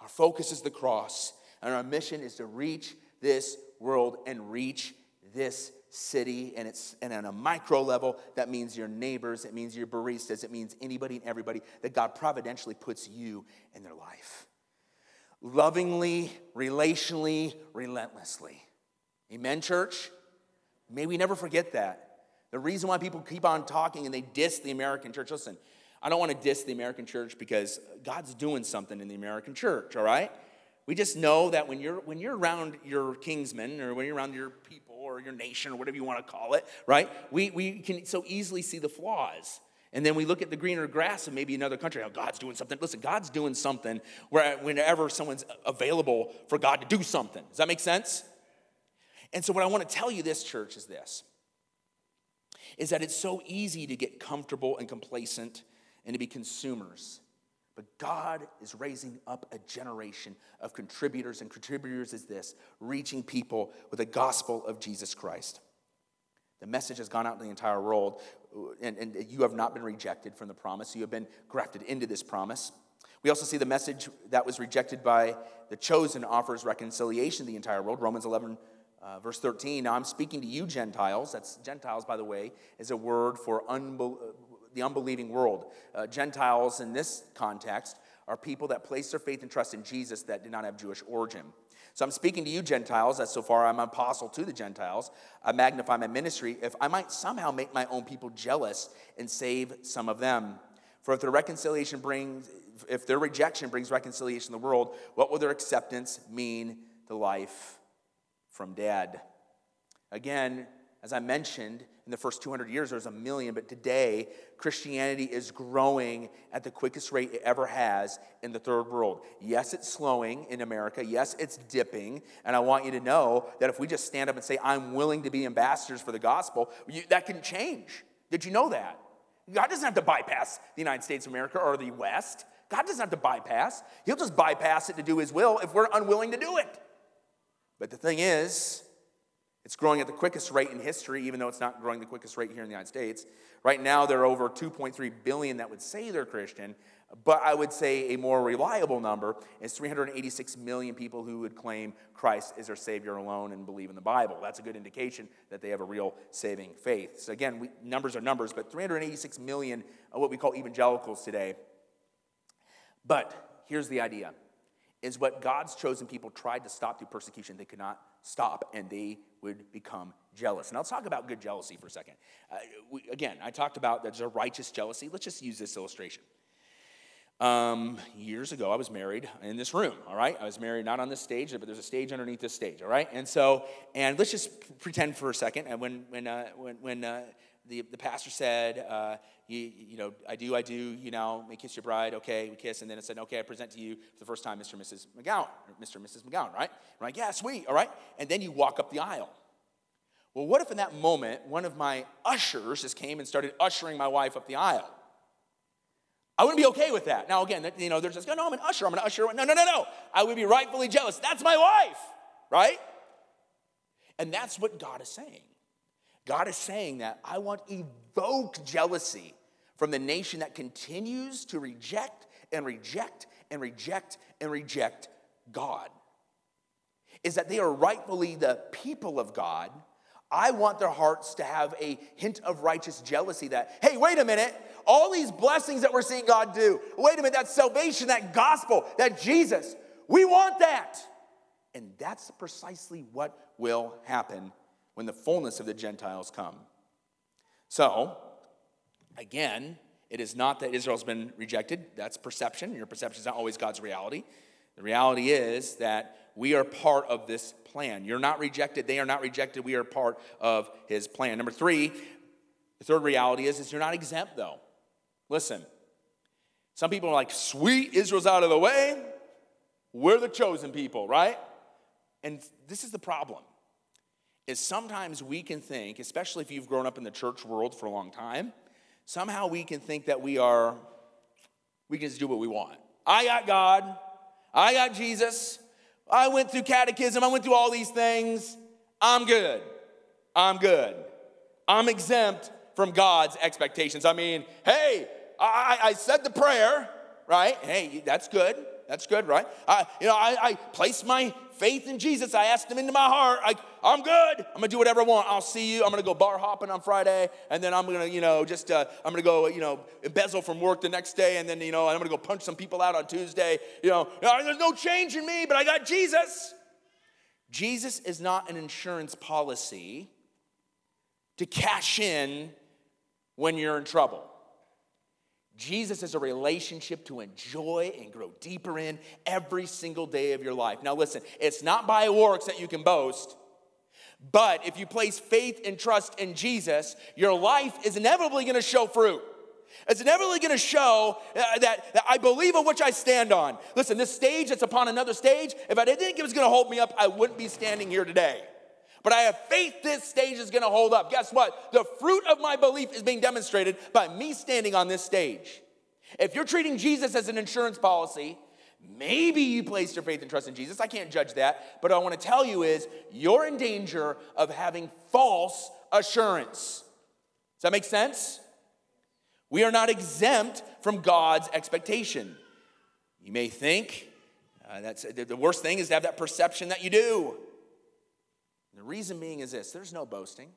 Our focus is the cross, and our mission is to reach this world and reach this city and it's and on a micro level that means your neighbors it means your baristas it means anybody and everybody that god providentially puts you in their life lovingly relationally relentlessly amen church may we never forget that the reason why people keep on talking and they diss the american church listen i don't want to diss the american church because god's doing something in the american church all right we just know that when you're when you're around your kingsmen or when you're around your people or your nation or whatever you want to call it, right? We, we can so easily see the flaws. And then we look at the greener grass of maybe another country. Oh, God's doing something. Listen, God's doing something where whenever someone's available for God to do something. Does that make sense? And so, what I want to tell you, this church, is this is that it's so easy to get comfortable and complacent and to be consumers. But God is raising up a generation of contributors, and contributors is this reaching people with the gospel of Jesus Christ. The message has gone out to the entire world, and, and you have not been rejected from the promise. You have been grafted into this promise. We also see the message that was rejected by the chosen offers reconciliation to the entire world. Romans 11, uh, verse 13. Now I'm speaking to you, Gentiles. That's Gentiles, by the way, is a word for unbel- the unbelieving world. Uh, Gentiles, in this context, are people that place their faith and trust in Jesus that did not have Jewish origin. So I'm speaking to you, Gentiles, as so far I'm an apostle to the Gentiles. I magnify my ministry if I might somehow make my own people jealous and save some of them. For if their reconciliation brings, if their rejection brings reconciliation to the world, what will their acceptance mean to life from dead? Again, as I mentioned, in the first 200 years, there was a million, but today, Christianity is growing at the quickest rate it ever has in the third world. Yes, it's slowing in America. Yes, it's dipping. And I want you to know that if we just stand up and say, I'm willing to be ambassadors for the gospel, you, that can change. Did you know that? God doesn't have to bypass the United States of America or the West. God doesn't have to bypass. He'll just bypass it to do His will if we're unwilling to do it. But the thing is, it's growing at the quickest rate in history, even though it's not growing the quickest rate here in the United States. Right now, there are over 2.3 billion that would say they're Christian, but I would say a more reliable number is 386 million people who would claim Christ is their Savior alone and believe in the Bible. That's a good indication that they have a real saving faith. So, again, we, numbers are numbers, but 386 million are what we call evangelicals today. But here's the idea is what God's chosen people tried to stop through persecution, they could not stop, and they would become jealous. And let's talk about good jealousy for a second. Uh, we, again, I talked about there's a righteous jealousy. Let's just use this illustration. Um, years ago, I was married in this room, all right? I was married not on this stage, but there's a stage underneath this stage, all right? And so, and let's just pretend for a second, and when, when, uh, when, when uh, the, the pastor said, uh, you, you know, I do, I do, you know, may kiss your bride, okay, we kiss, and then it said, okay, I present to you for the first time Mr. and Mrs. McGowan, Mr. and Mrs. McGowan, right? I'm like, yeah, sweet, all right? And then you walk up the aisle. Well, what if in that moment one of my ushers just came and started ushering my wife up the aisle? I wouldn't be okay with that. Now, again, you know, they're just, going, no, I'm an usher, I'm an usher. No, no, no, no. I would be rightfully jealous. That's my wife, right? And that's what God is saying. God is saying that I want evoke jealousy from the nation that continues to reject and reject and reject and reject God. Is that they are rightfully the people of God. I want their hearts to have a hint of righteous jealousy that, hey, wait a minute, all these blessings that we're seeing God do. Wait a minute, that salvation, that gospel, that Jesus, we want that. And that's precisely what will happen when the fullness of the Gentiles come. So, again, it is not that Israel's been rejected. That's perception. Your perception is not always God's reality. The reality is that we are part of this plan. You're not rejected. They are not rejected. We are part of his plan. Number three, the third reality is, is you're not exempt, though. Listen, some people are like, sweet, Israel's out of the way. We're the chosen people, right? And this is the problem. Is sometimes we can think, especially if you've grown up in the church world for a long time, somehow we can think that we are, we can just do what we want. I got God, I got Jesus, I went through catechism, I went through all these things. I'm good. I'm good. I'm exempt from God's expectations. I mean, hey, I, I said the prayer, right? Hey, that's good. That's good, right? I, you know, I, I placed my faith in Jesus. I asked him into my heart. I, I'm good. I'm gonna do whatever I want. I'll see you. I'm gonna go bar hopping on Friday, and then I'm gonna, you know, just uh, I'm gonna go, you know, embezzle from work the next day, and then, you know, I'm gonna go punch some people out on Tuesday. You know, there's no change in me, but I got Jesus. Jesus is not an insurance policy to cash in when you're in trouble. Jesus is a relationship to enjoy and grow deeper in every single day of your life. Now, listen, it's not by works that you can boast, but if you place faith and trust in Jesus, your life is inevitably gonna show fruit. It's inevitably gonna show uh, that, that I believe in which I stand on. Listen, this stage that's upon another stage, if I didn't think it was gonna hold me up, I wouldn't be standing here today. But I have faith this stage is gonna hold up. Guess what? The fruit of my belief is being demonstrated by me standing on this stage. If you're treating Jesus as an insurance policy, maybe you placed your faith and trust in Jesus. I can't judge that. But I wanna tell you is you're in danger of having false assurance. Does that make sense? We are not exempt from God's expectation. You may think uh, that's the worst thing is to have that perception that you do. Reason being is this there's no boasting.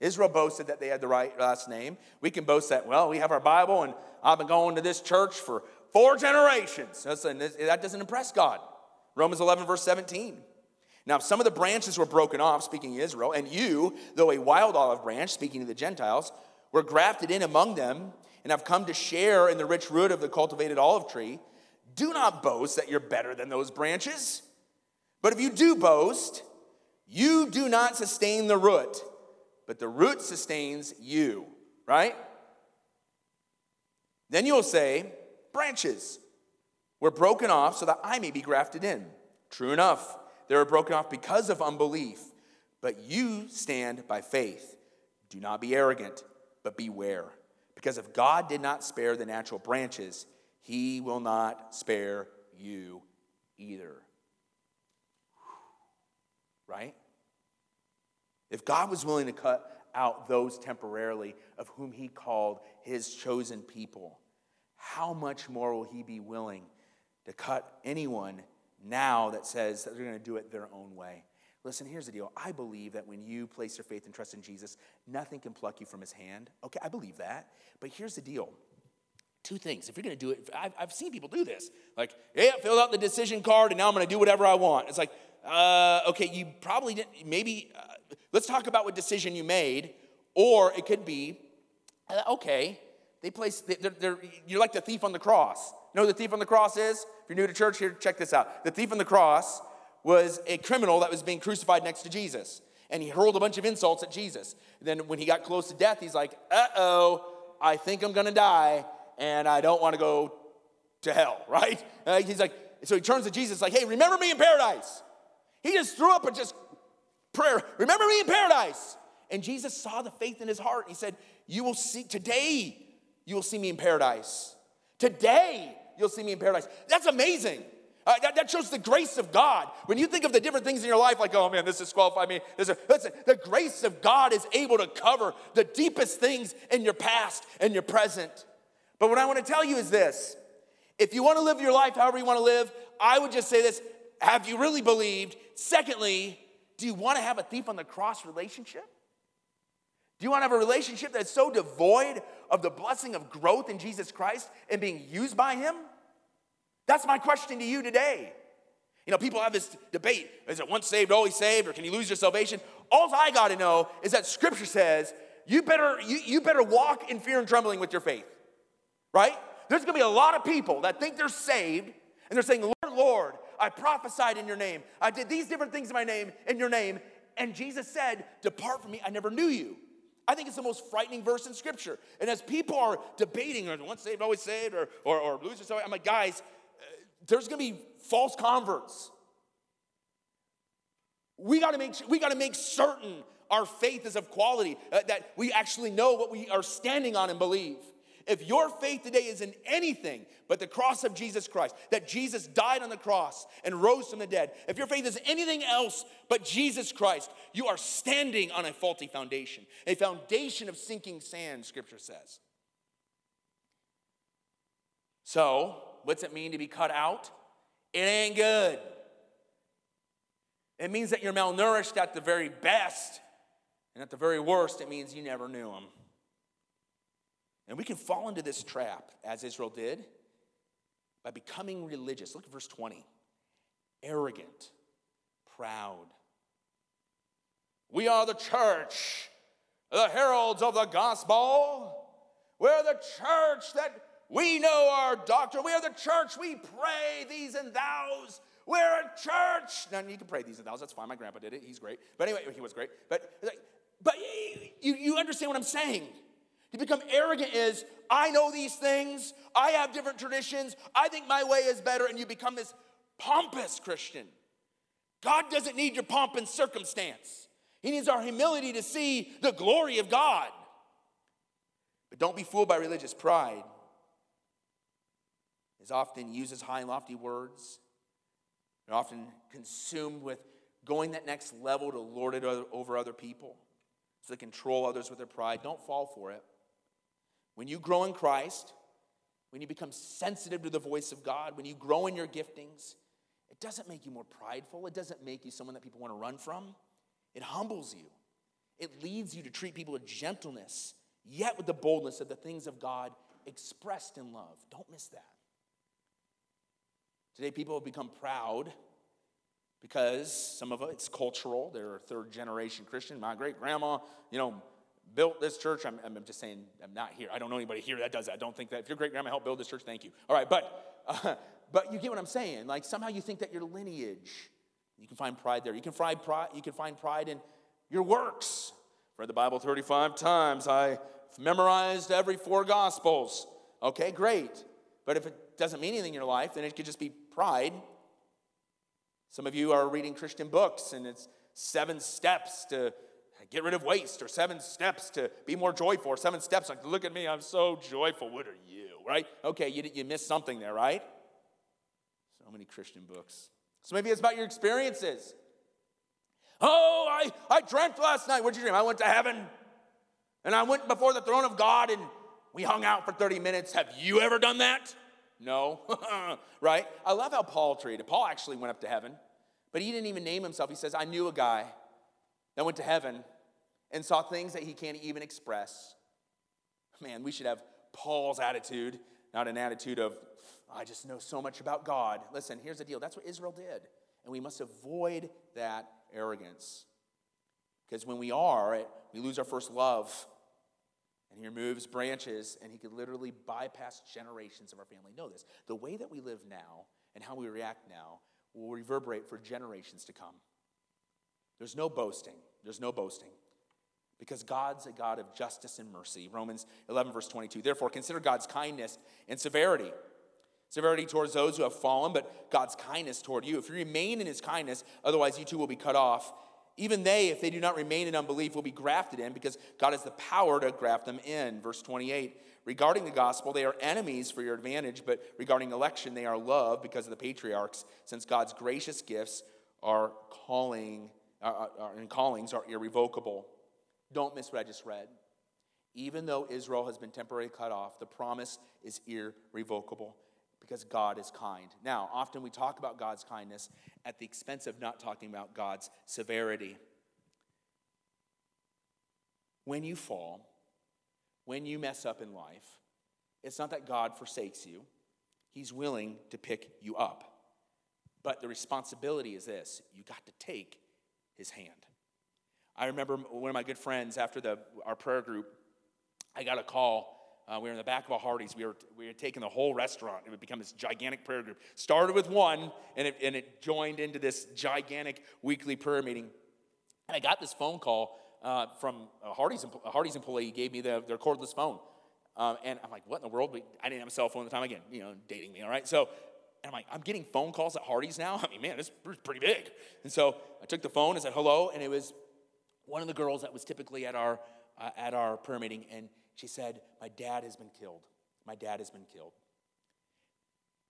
Israel boasted that they had the right last name. We can boast that, well, we have our Bible and I've been going to this church for four generations. That doesn't impress God. Romans 11, verse 17. Now, if some of the branches were broken off, speaking of Israel, and you, though a wild olive branch, speaking to the Gentiles, were grafted in among them and have come to share in the rich root of the cultivated olive tree. Do not boast that you're better than those branches. But if you do boast, you do not sustain the root, but the root sustains you, right? Then you'll say, branches were broken off so that I may be grafted in. True enough, they were broken off because of unbelief, but you stand by faith. Do not be arrogant, but beware. Because if God did not spare the natural branches, he will not spare you either. Right? If God was willing to cut out those temporarily of whom he called his chosen people, how much more will he be willing to cut anyone now that says that they're going to do it their own way? Listen, here's the deal. I believe that when you place your faith and trust in Jesus, nothing can pluck you from his hand. Okay, I believe that. But here's the deal two things. If you're going to do it, I've, I've, seen people do this. Like, yeah, filled out the decision card and now I'm going to do whatever I want. It's like, uh, okay, you probably didn't, maybe, uh, let's talk about what decision you made. Or it could be, uh, okay, they place, they're, they're, you're like the thief on the cross. You know the thief on the cross is? If you're new to church, here, check this out. The thief on the cross was a criminal that was being crucified next to Jesus. And he hurled a bunch of insults at Jesus. And then when he got close to death, he's like, uh oh, I think I'm gonna die, and I don't wanna go to hell, right? Uh, he's like, so he turns to Jesus, like, hey, remember me in paradise. He just threw up a just prayer, remember me in paradise. And Jesus saw the faith in his heart. He said, You will see, today, you will see me in paradise. Today, you'll see me in paradise. That's amazing. Uh, that, that, shows the grace of God. When you think of the different things in your life, like, oh man, this disqualified me. This is, listen, the grace of God is able to cover the deepest things in your past and your present. But what I want to tell you is this if you want to live your life however you want to live, I would just say this have you really believed? Secondly, do you want to have a thief on the cross relationship? Do you want to have a relationship that's so devoid of the blessing of growth in Jesus Christ and being used by Him? That's my question to you today. You know, people have this debate is it once saved, always saved, or can you lose your salvation? All I got to know is that Scripture says you better, you, you better walk in fear and trembling with your faith, right? There's gonna be a lot of people that think they're saved and they're saying, Lord, Lord, I prophesied in your name. I did these different things in my name, in your name. And Jesus said, Depart from me, I never knew you. I think it's the most frightening verse in Scripture. And as people are debating, or once saved, always saved, or, or, or lose yourself, I'm like, guys, uh, there's gonna be false converts. We gotta make, we gotta make certain our faith is of quality, uh, that we actually know what we are standing on and believe. If your faith today is in anything but the cross of Jesus Christ, that Jesus died on the cross and rose from the dead, if your faith is anything else but Jesus Christ, you are standing on a faulty foundation, a foundation of sinking sand, scripture says. So, what's it mean to be cut out? It ain't good. It means that you're malnourished at the very best, and at the very worst, it means you never knew him. And we can fall into this trap, as Israel did, by becoming religious. Look at verse 20 arrogant, proud. We are the church, the heralds of the gospel. We're the church that we know our doctrine. We are the church. We pray thees and thous. We're a church. Now, you can pray thees and thous. That's fine. My grandpa did it. He's great. But anyway, he was great. But, but you, you understand what I'm saying. To become arrogant is, I know these things, I have different traditions, I think my way is better, and you become this pompous Christian. God doesn't need your pomp and circumstance, He needs our humility to see the glory of God. But don't be fooled by religious pride. As often uses high and lofty words, they're often consumed with going that next level to lord it over other people so they control others with their pride. Don't fall for it. When you grow in Christ, when you become sensitive to the voice of God, when you grow in your giftings, it doesn't make you more prideful. It doesn't make you someone that people want to run from. It humbles you. It leads you to treat people with gentleness, yet with the boldness of the things of God expressed in love. Don't miss that. Today, people have become proud because some of it's cultural. They're a third generation Christian. My great grandma, you know, built this church. I'm, I'm, just saying, I'm not here. I don't know anybody here that does that. I don't think that. If your great grandma helped build this church, thank you. All right, but, uh, but you get what I'm saying. Like somehow you think that your lineage, you can find pride there. You can find pride, you can find pride in your works. Read the Bible 35 times. I memorized every four gospels. Okay, great. But if it doesn't mean anything in your life, then it could just be pride. Some of you are reading Christian books and it's seven steps to get rid of waste, or seven steps to be more joyful, or seven steps like, look at me, I'm so joyful. What are you, right? Okay, you, you missed something there, right? So many Christian books. So maybe it's about your experiences. Oh, I, I dreamt last night. What'd you dream? I went to heaven and I went before the throne of God and we hung out for 30 minutes. Have you ever done that? No, right? I love how Paul treated. Paul actually went up to heaven, but he didn't even name himself. He says, I knew a guy that went to heaven and saw things that he can't even express. Man, we should have Paul's attitude, not an attitude of, I just know so much about God. Listen, here's the deal that's what Israel did. And we must avoid that arrogance. Because when we are, we lose our first love. And he removes branches, and he could literally bypass generations of our family. Know this the way that we live now and how we react now will reverberate for generations to come. There's no boasting. There's no boasting because God's a God of justice and mercy. Romans 11, verse 22. Therefore, consider God's kindness and severity. Severity towards those who have fallen, but God's kindness toward you. If you remain in his kindness, otherwise you too will be cut off. Even they, if they do not remain in unbelief, will be grafted in because God has the power to graft them in. Verse 28 Regarding the gospel, they are enemies for your advantage, but regarding election, they are loved because of the patriarchs, since God's gracious gifts are calling, and callings are irrevocable. Don't miss what I just read. Even though Israel has been temporarily cut off, the promise is irrevocable because God is kind. Now, often we talk about God's kindness at the expense of not talking about God's severity. when you fall, when you mess up in life, it's not that God forsakes you, He's willing to pick you up. But the responsibility is this you got to take His hand. I remember one of my good friends after the, our prayer group, I got a call. Uh, we were in the back of a Hardee's. We were, we were taking the whole restaurant. It would become this gigantic prayer group. Started with one, and it, and it joined into this gigantic weekly prayer meeting. And I got this phone call uh, from a Hardee's, a Hardee's employee gave me the, their cordless phone. Um, and I'm like, what in the world? I didn't have a cell phone at the time again, you know, dating me, all right? So, and I'm like, I'm getting phone calls at Hardee's now? I mean, man, it's pretty big. And so I took the phone and said hello, and it was one of the girls that was typically at our, uh, at our prayer meeting, and she said, My dad has been killed. My dad has been killed.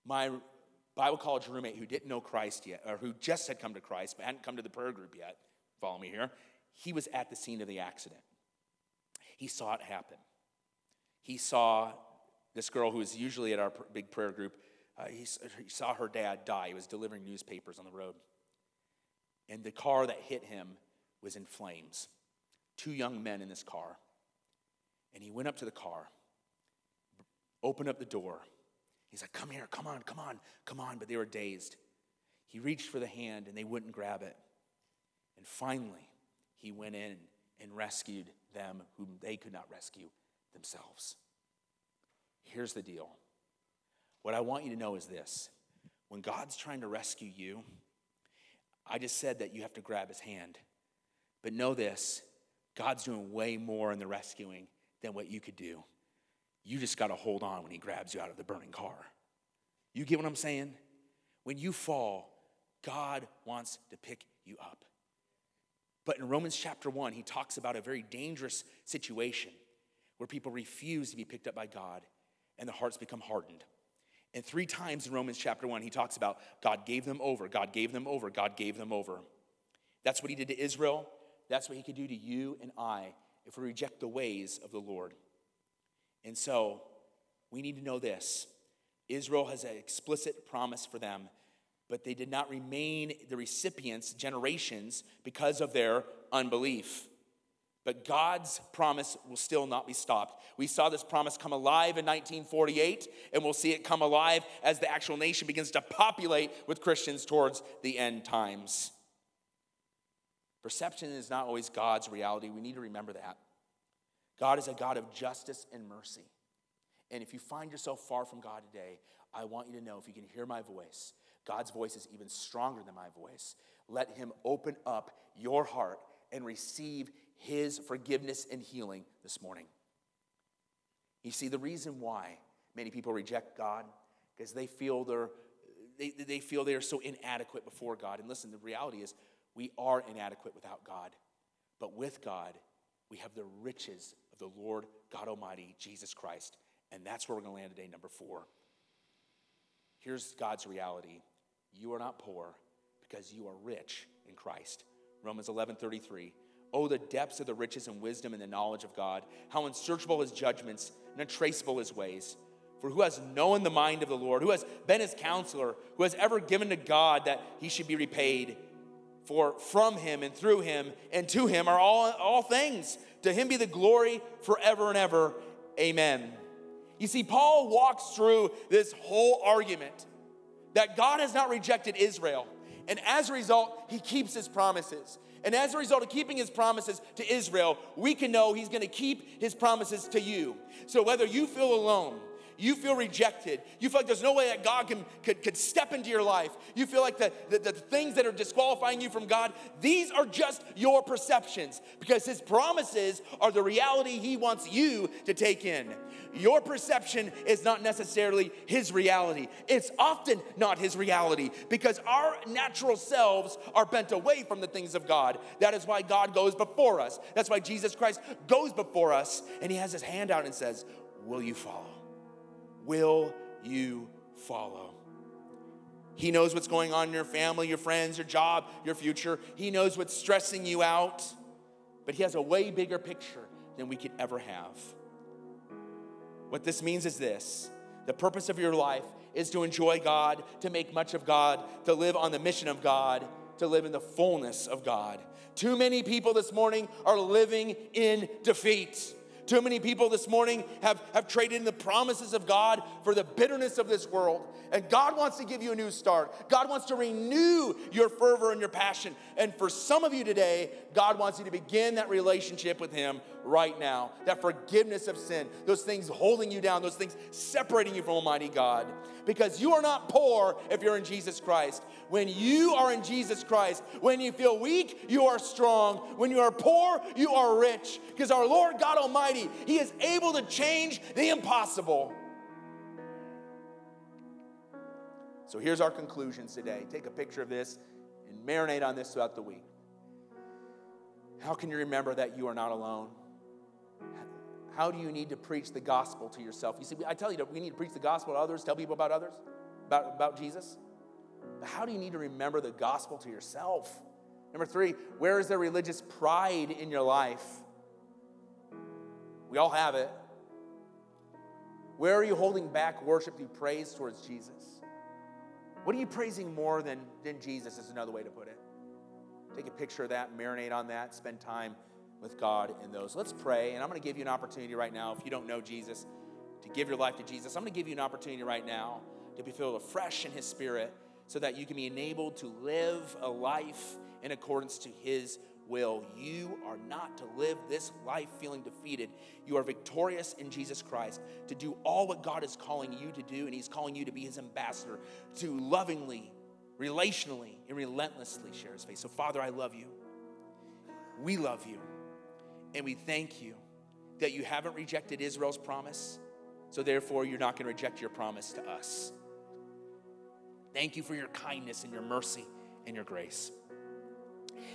My Bible college roommate who didn't know Christ yet, or who just had come to Christ but hadn't come to the prayer group yet, follow me here, he was at the scene of the accident. He saw it happen. He saw this girl who was usually at our big prayer group, uh, he, he saw her dad die. He was delivering newspapers on the road. And the car that hit him was in flames. Two young men in this car. And he went up to the car, opened up the door. He's like, Come here, come on, come on, come on. But they were dazed. He reached for the hand and they wouldn't grab it. And finally, he went in and rescued them whom they could not rescue themselves. Here's the deal what I want you to know is this when God's trying to rescue you, I just said that you have to grab his hand. But know this God's doing way more in the rescuing than what you could do. You just got to hold on when he grabs you out of the burning car. You get what I'm saying? When you fall, God wants to pick you up. But in Romans chapter 1, he talks about a very dangerous situation where people refuse to be picked up by God and the hearts become hardened. And three times in Romans chapter 1, he talks about God gave them over, God gave them over, God gave them over. That's what he did to Israel. That's what he could do to you and I if we reject the ways of the Lord. And so we need to know this Israel has an explicit promise for them, but they did not remain the recipients generations because of their unbelief. But God's promise will still not be stopped. We saw this promise come alive in 1948, and we'll see it come alive as the actual nation begins to populate with Christians towards the end times. Perception is not always God's reality. We need to remember that. God is a God of justice and mercy. And if you find yourself far from God today, I want you to know if you can hear my voice, God's voice is even stronger than my voice. Let Him open up your heart and receive His forgiveness and healing this morning. You see, the reason why many people reject God because they feel they're they, they feel they are so inadequate before God. And listen, the reality is we are inadequate without God. But with God, we have the riches of the Lord God Almighty, Jesus Christ. And that's where we're going to land today, number four. Here's God's reality you are not poor because you are rich in Christ. Romans 11 33. Oh, the depths of the riches and wisdom and the knowledge of God, how unsearchable his judgments and untraceable his ways. For who has known the mind of the Lord? Who has been his counselor? Who has ever given to God that he should be repaid? For from him and through him and to him are all, all things. To him be the glory forever and ever. Amen. You see, Paul walks through this whole argument that God has not rejected Israel. And as a result, he keeps his promises. And as a result of keeping his promises to Israel, we can know he's going to keep his promises to you. So whether you feel alone, you feel rejected, you feel like there's no way that God can, could, could step into your life, you feel like the, the, the things that are disqualifying you from God, these are just your perceptions because His promises are the reality He wants you to take in. Your perception is not necessarily His reality. It's often not His reality because our natural selves are bent away from the things of God. That is why God goes before us. That's why Jesus Christ goes before us and He has His hand out and says, Will you follow? Will you follow? He knows what's going on in your family, your friends, your job, your future. He knows what's stressing you out. But He has a way bigger picture than we could ever have. What this means is this the purpose of your life is to enjoy God, to make much of God, to live on the mission of God, to live in the fullness of God. Too many people this morning are living in defeat. Too many people this morning have, have traded in the promises of God for the bitterness of this world. And God wants to give you a new start. God wants to renew your fervor and your passion. And for some of you today, God wants you to begin that relationship with Him right now. That forgiveness of sin, those things holding you down, those things separating you from Almighty God. Because you are not poor if you're in Jesus Christ. When you are in Jesus Christ, when you feel weak, you are strong. When you are poor, you are rich. Because our Lord God Almighty, He is able to change the impossible. So here's our conclusions today. Take a picture of this and marinate on this throughout the week. How can you remember that you are not alone? How do you need to preach the gospel to yourself? You see, I tell you we need to preach the gospel to others, tell people about others, about, about Jesus. But how do you need to remember the gospel to yourself? Number three, where is there religious pride in your life? We all have it. Where are you holding back worship through praise towards Jesus? What are you praising more than, than Jesus, is another way to put it. Take a picture of that, marinate on that, spend time with God in those. Let's pray, and I'm going to give you an opportunity right now, if you don't know Jesus, to give your life to Jesus. I'm going to give you an opportunity right now to be filled afresh in His Spirit so that you can be enabled to live a life in accordance to His will. You are not to live this life feeling defeated. You are victorious in Jesus Christ to do all what God is calling you to do, and He's calling you to be His ambassador, to lovingly, relationally, and relentlessly share His faith. So, Father, I love you. We love you. And we thank you that you haven't rejected Israel's promise, so therefore you're not going to reject your promise to us. Thank you for your kindness and your mercy and your grace.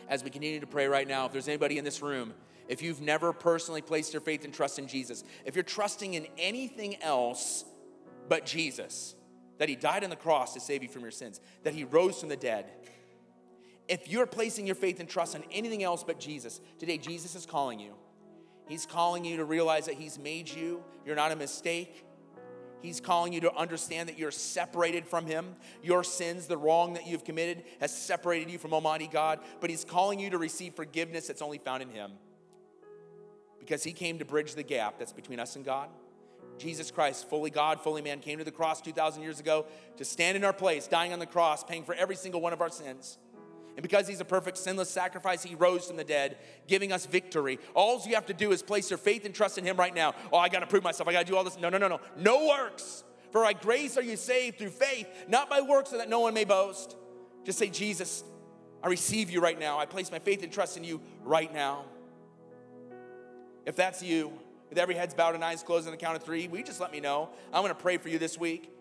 As we continue to pray right now, if there's anybody in this room, if you've never personally placed your faith and trust in Jesus, if you're trusting in anything else but Jesus, that He died on the cross to save you from your sins, that He rose from the dead, if you're placing your faith and trust on anything else but Jesus, today Jesus is calling you. He's calling you to realize that He's made you, you're not a mistake. He's calling you to understand that you're separated from Him. Your sins, the wrong that you've committed, has separated you from Almighty God. But He's calling you to receive forgiveness that's only found in Him. Because He came to bridge the gap that's between us and God. Jesus Christ, fully God, fully man, came to the cross 2,000 years ago to stand in our place, dying on the cross, paying for every single one of our sins. And because he's a perfect, sinless sacrifice, he rose from the dead, giving us victory. All you have to do is place your faith and trust in him right now. Oh, I got to prove myself. I got to do all this. No, no, no, no. No works. For by grace are you saved through faith, not by works, so that no one may boast. Just say, Jesus, I receive you right now. I place my faith and trust in you right now. If that's you, with every head's bowed and eyes closed on the count of three, you just let me know? I'm to pray for you this week.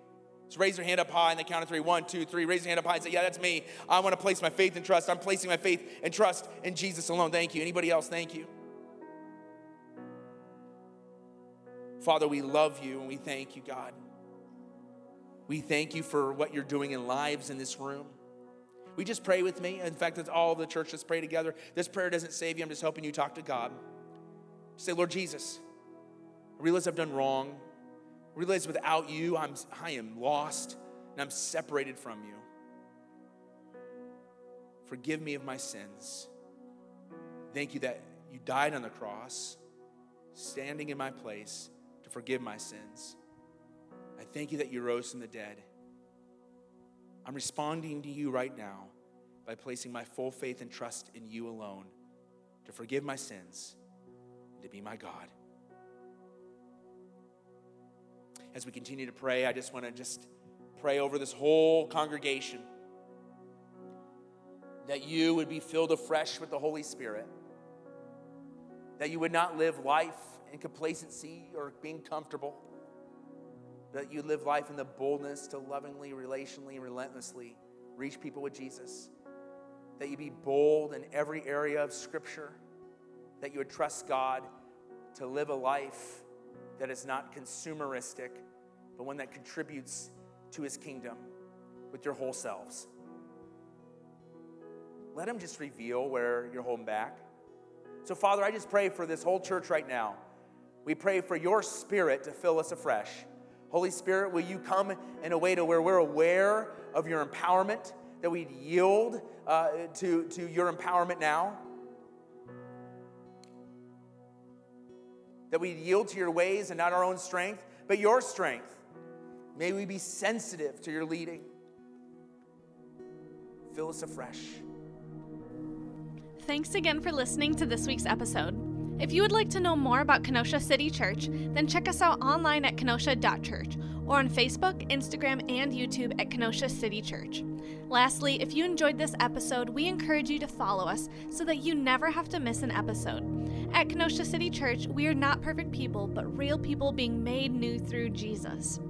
So raise your hand up high in the count of three. One, two, three. Raise your hand up high and say, Yeah, that's me. I want to place my faith and trust. I'm placing my faith and trust in Jesus alone. Thank you. Anybody else? Thank you. Father, we love you and we thank you, God. We thank you for what you're doing in lives in this room. We just pray with me. In fact, it's all the church. Let's pray together. This prayer doesn't save you. I'm just helping you talk to God. Say, Lord Jesus, I realize I've done wrong realize without you, I'm, I am lost and I'm separated from you. Forgive me of my sins. Thank you that you died on the cross, standing in my place to forgive my sins. I thank you that you rose from the dead. I'm responding to you right now by placing my full faith and trust in you alone to forgive my sins and to be my God. As we continue to pray, I just want to just pray over this whole congregation that you would be filled afresh with the Holy Spirit, that you would not live life in complacency or being comfortable, that you live life in the boldness to lovingly, relationally, relentlessly reach people with Jesus, that you be bold in every area of Scripture, that you would trust God to live a life that is not consumeristic, but one that contributes to his kingdom with your whole selves. Let him just reveal where you're holding back. So, Father, I just pray for this whole church right now. We pray for your spirit to fill us afresh. Holy Spirit, will you come in a way to where we're aware of your empowerment, that we'd yield uh, to, to your empowerment now. That we'd yield to your ways and not our own strength, but your strength. May we be sensitive to your leading. Fill us afresh. Thanks again for listening to this week's episode. If you would like to know more about Kenosha City Church, then check us out online at kenosha.church or on Facebook, Instagram, and YouTube at Kenosha City Church. Lastly, if you enjoyed this episode, we encourage you to follow us so that you never have to miss an episode. At Kenosha City Church, we are not perfect people, but real people being made new through Jesus.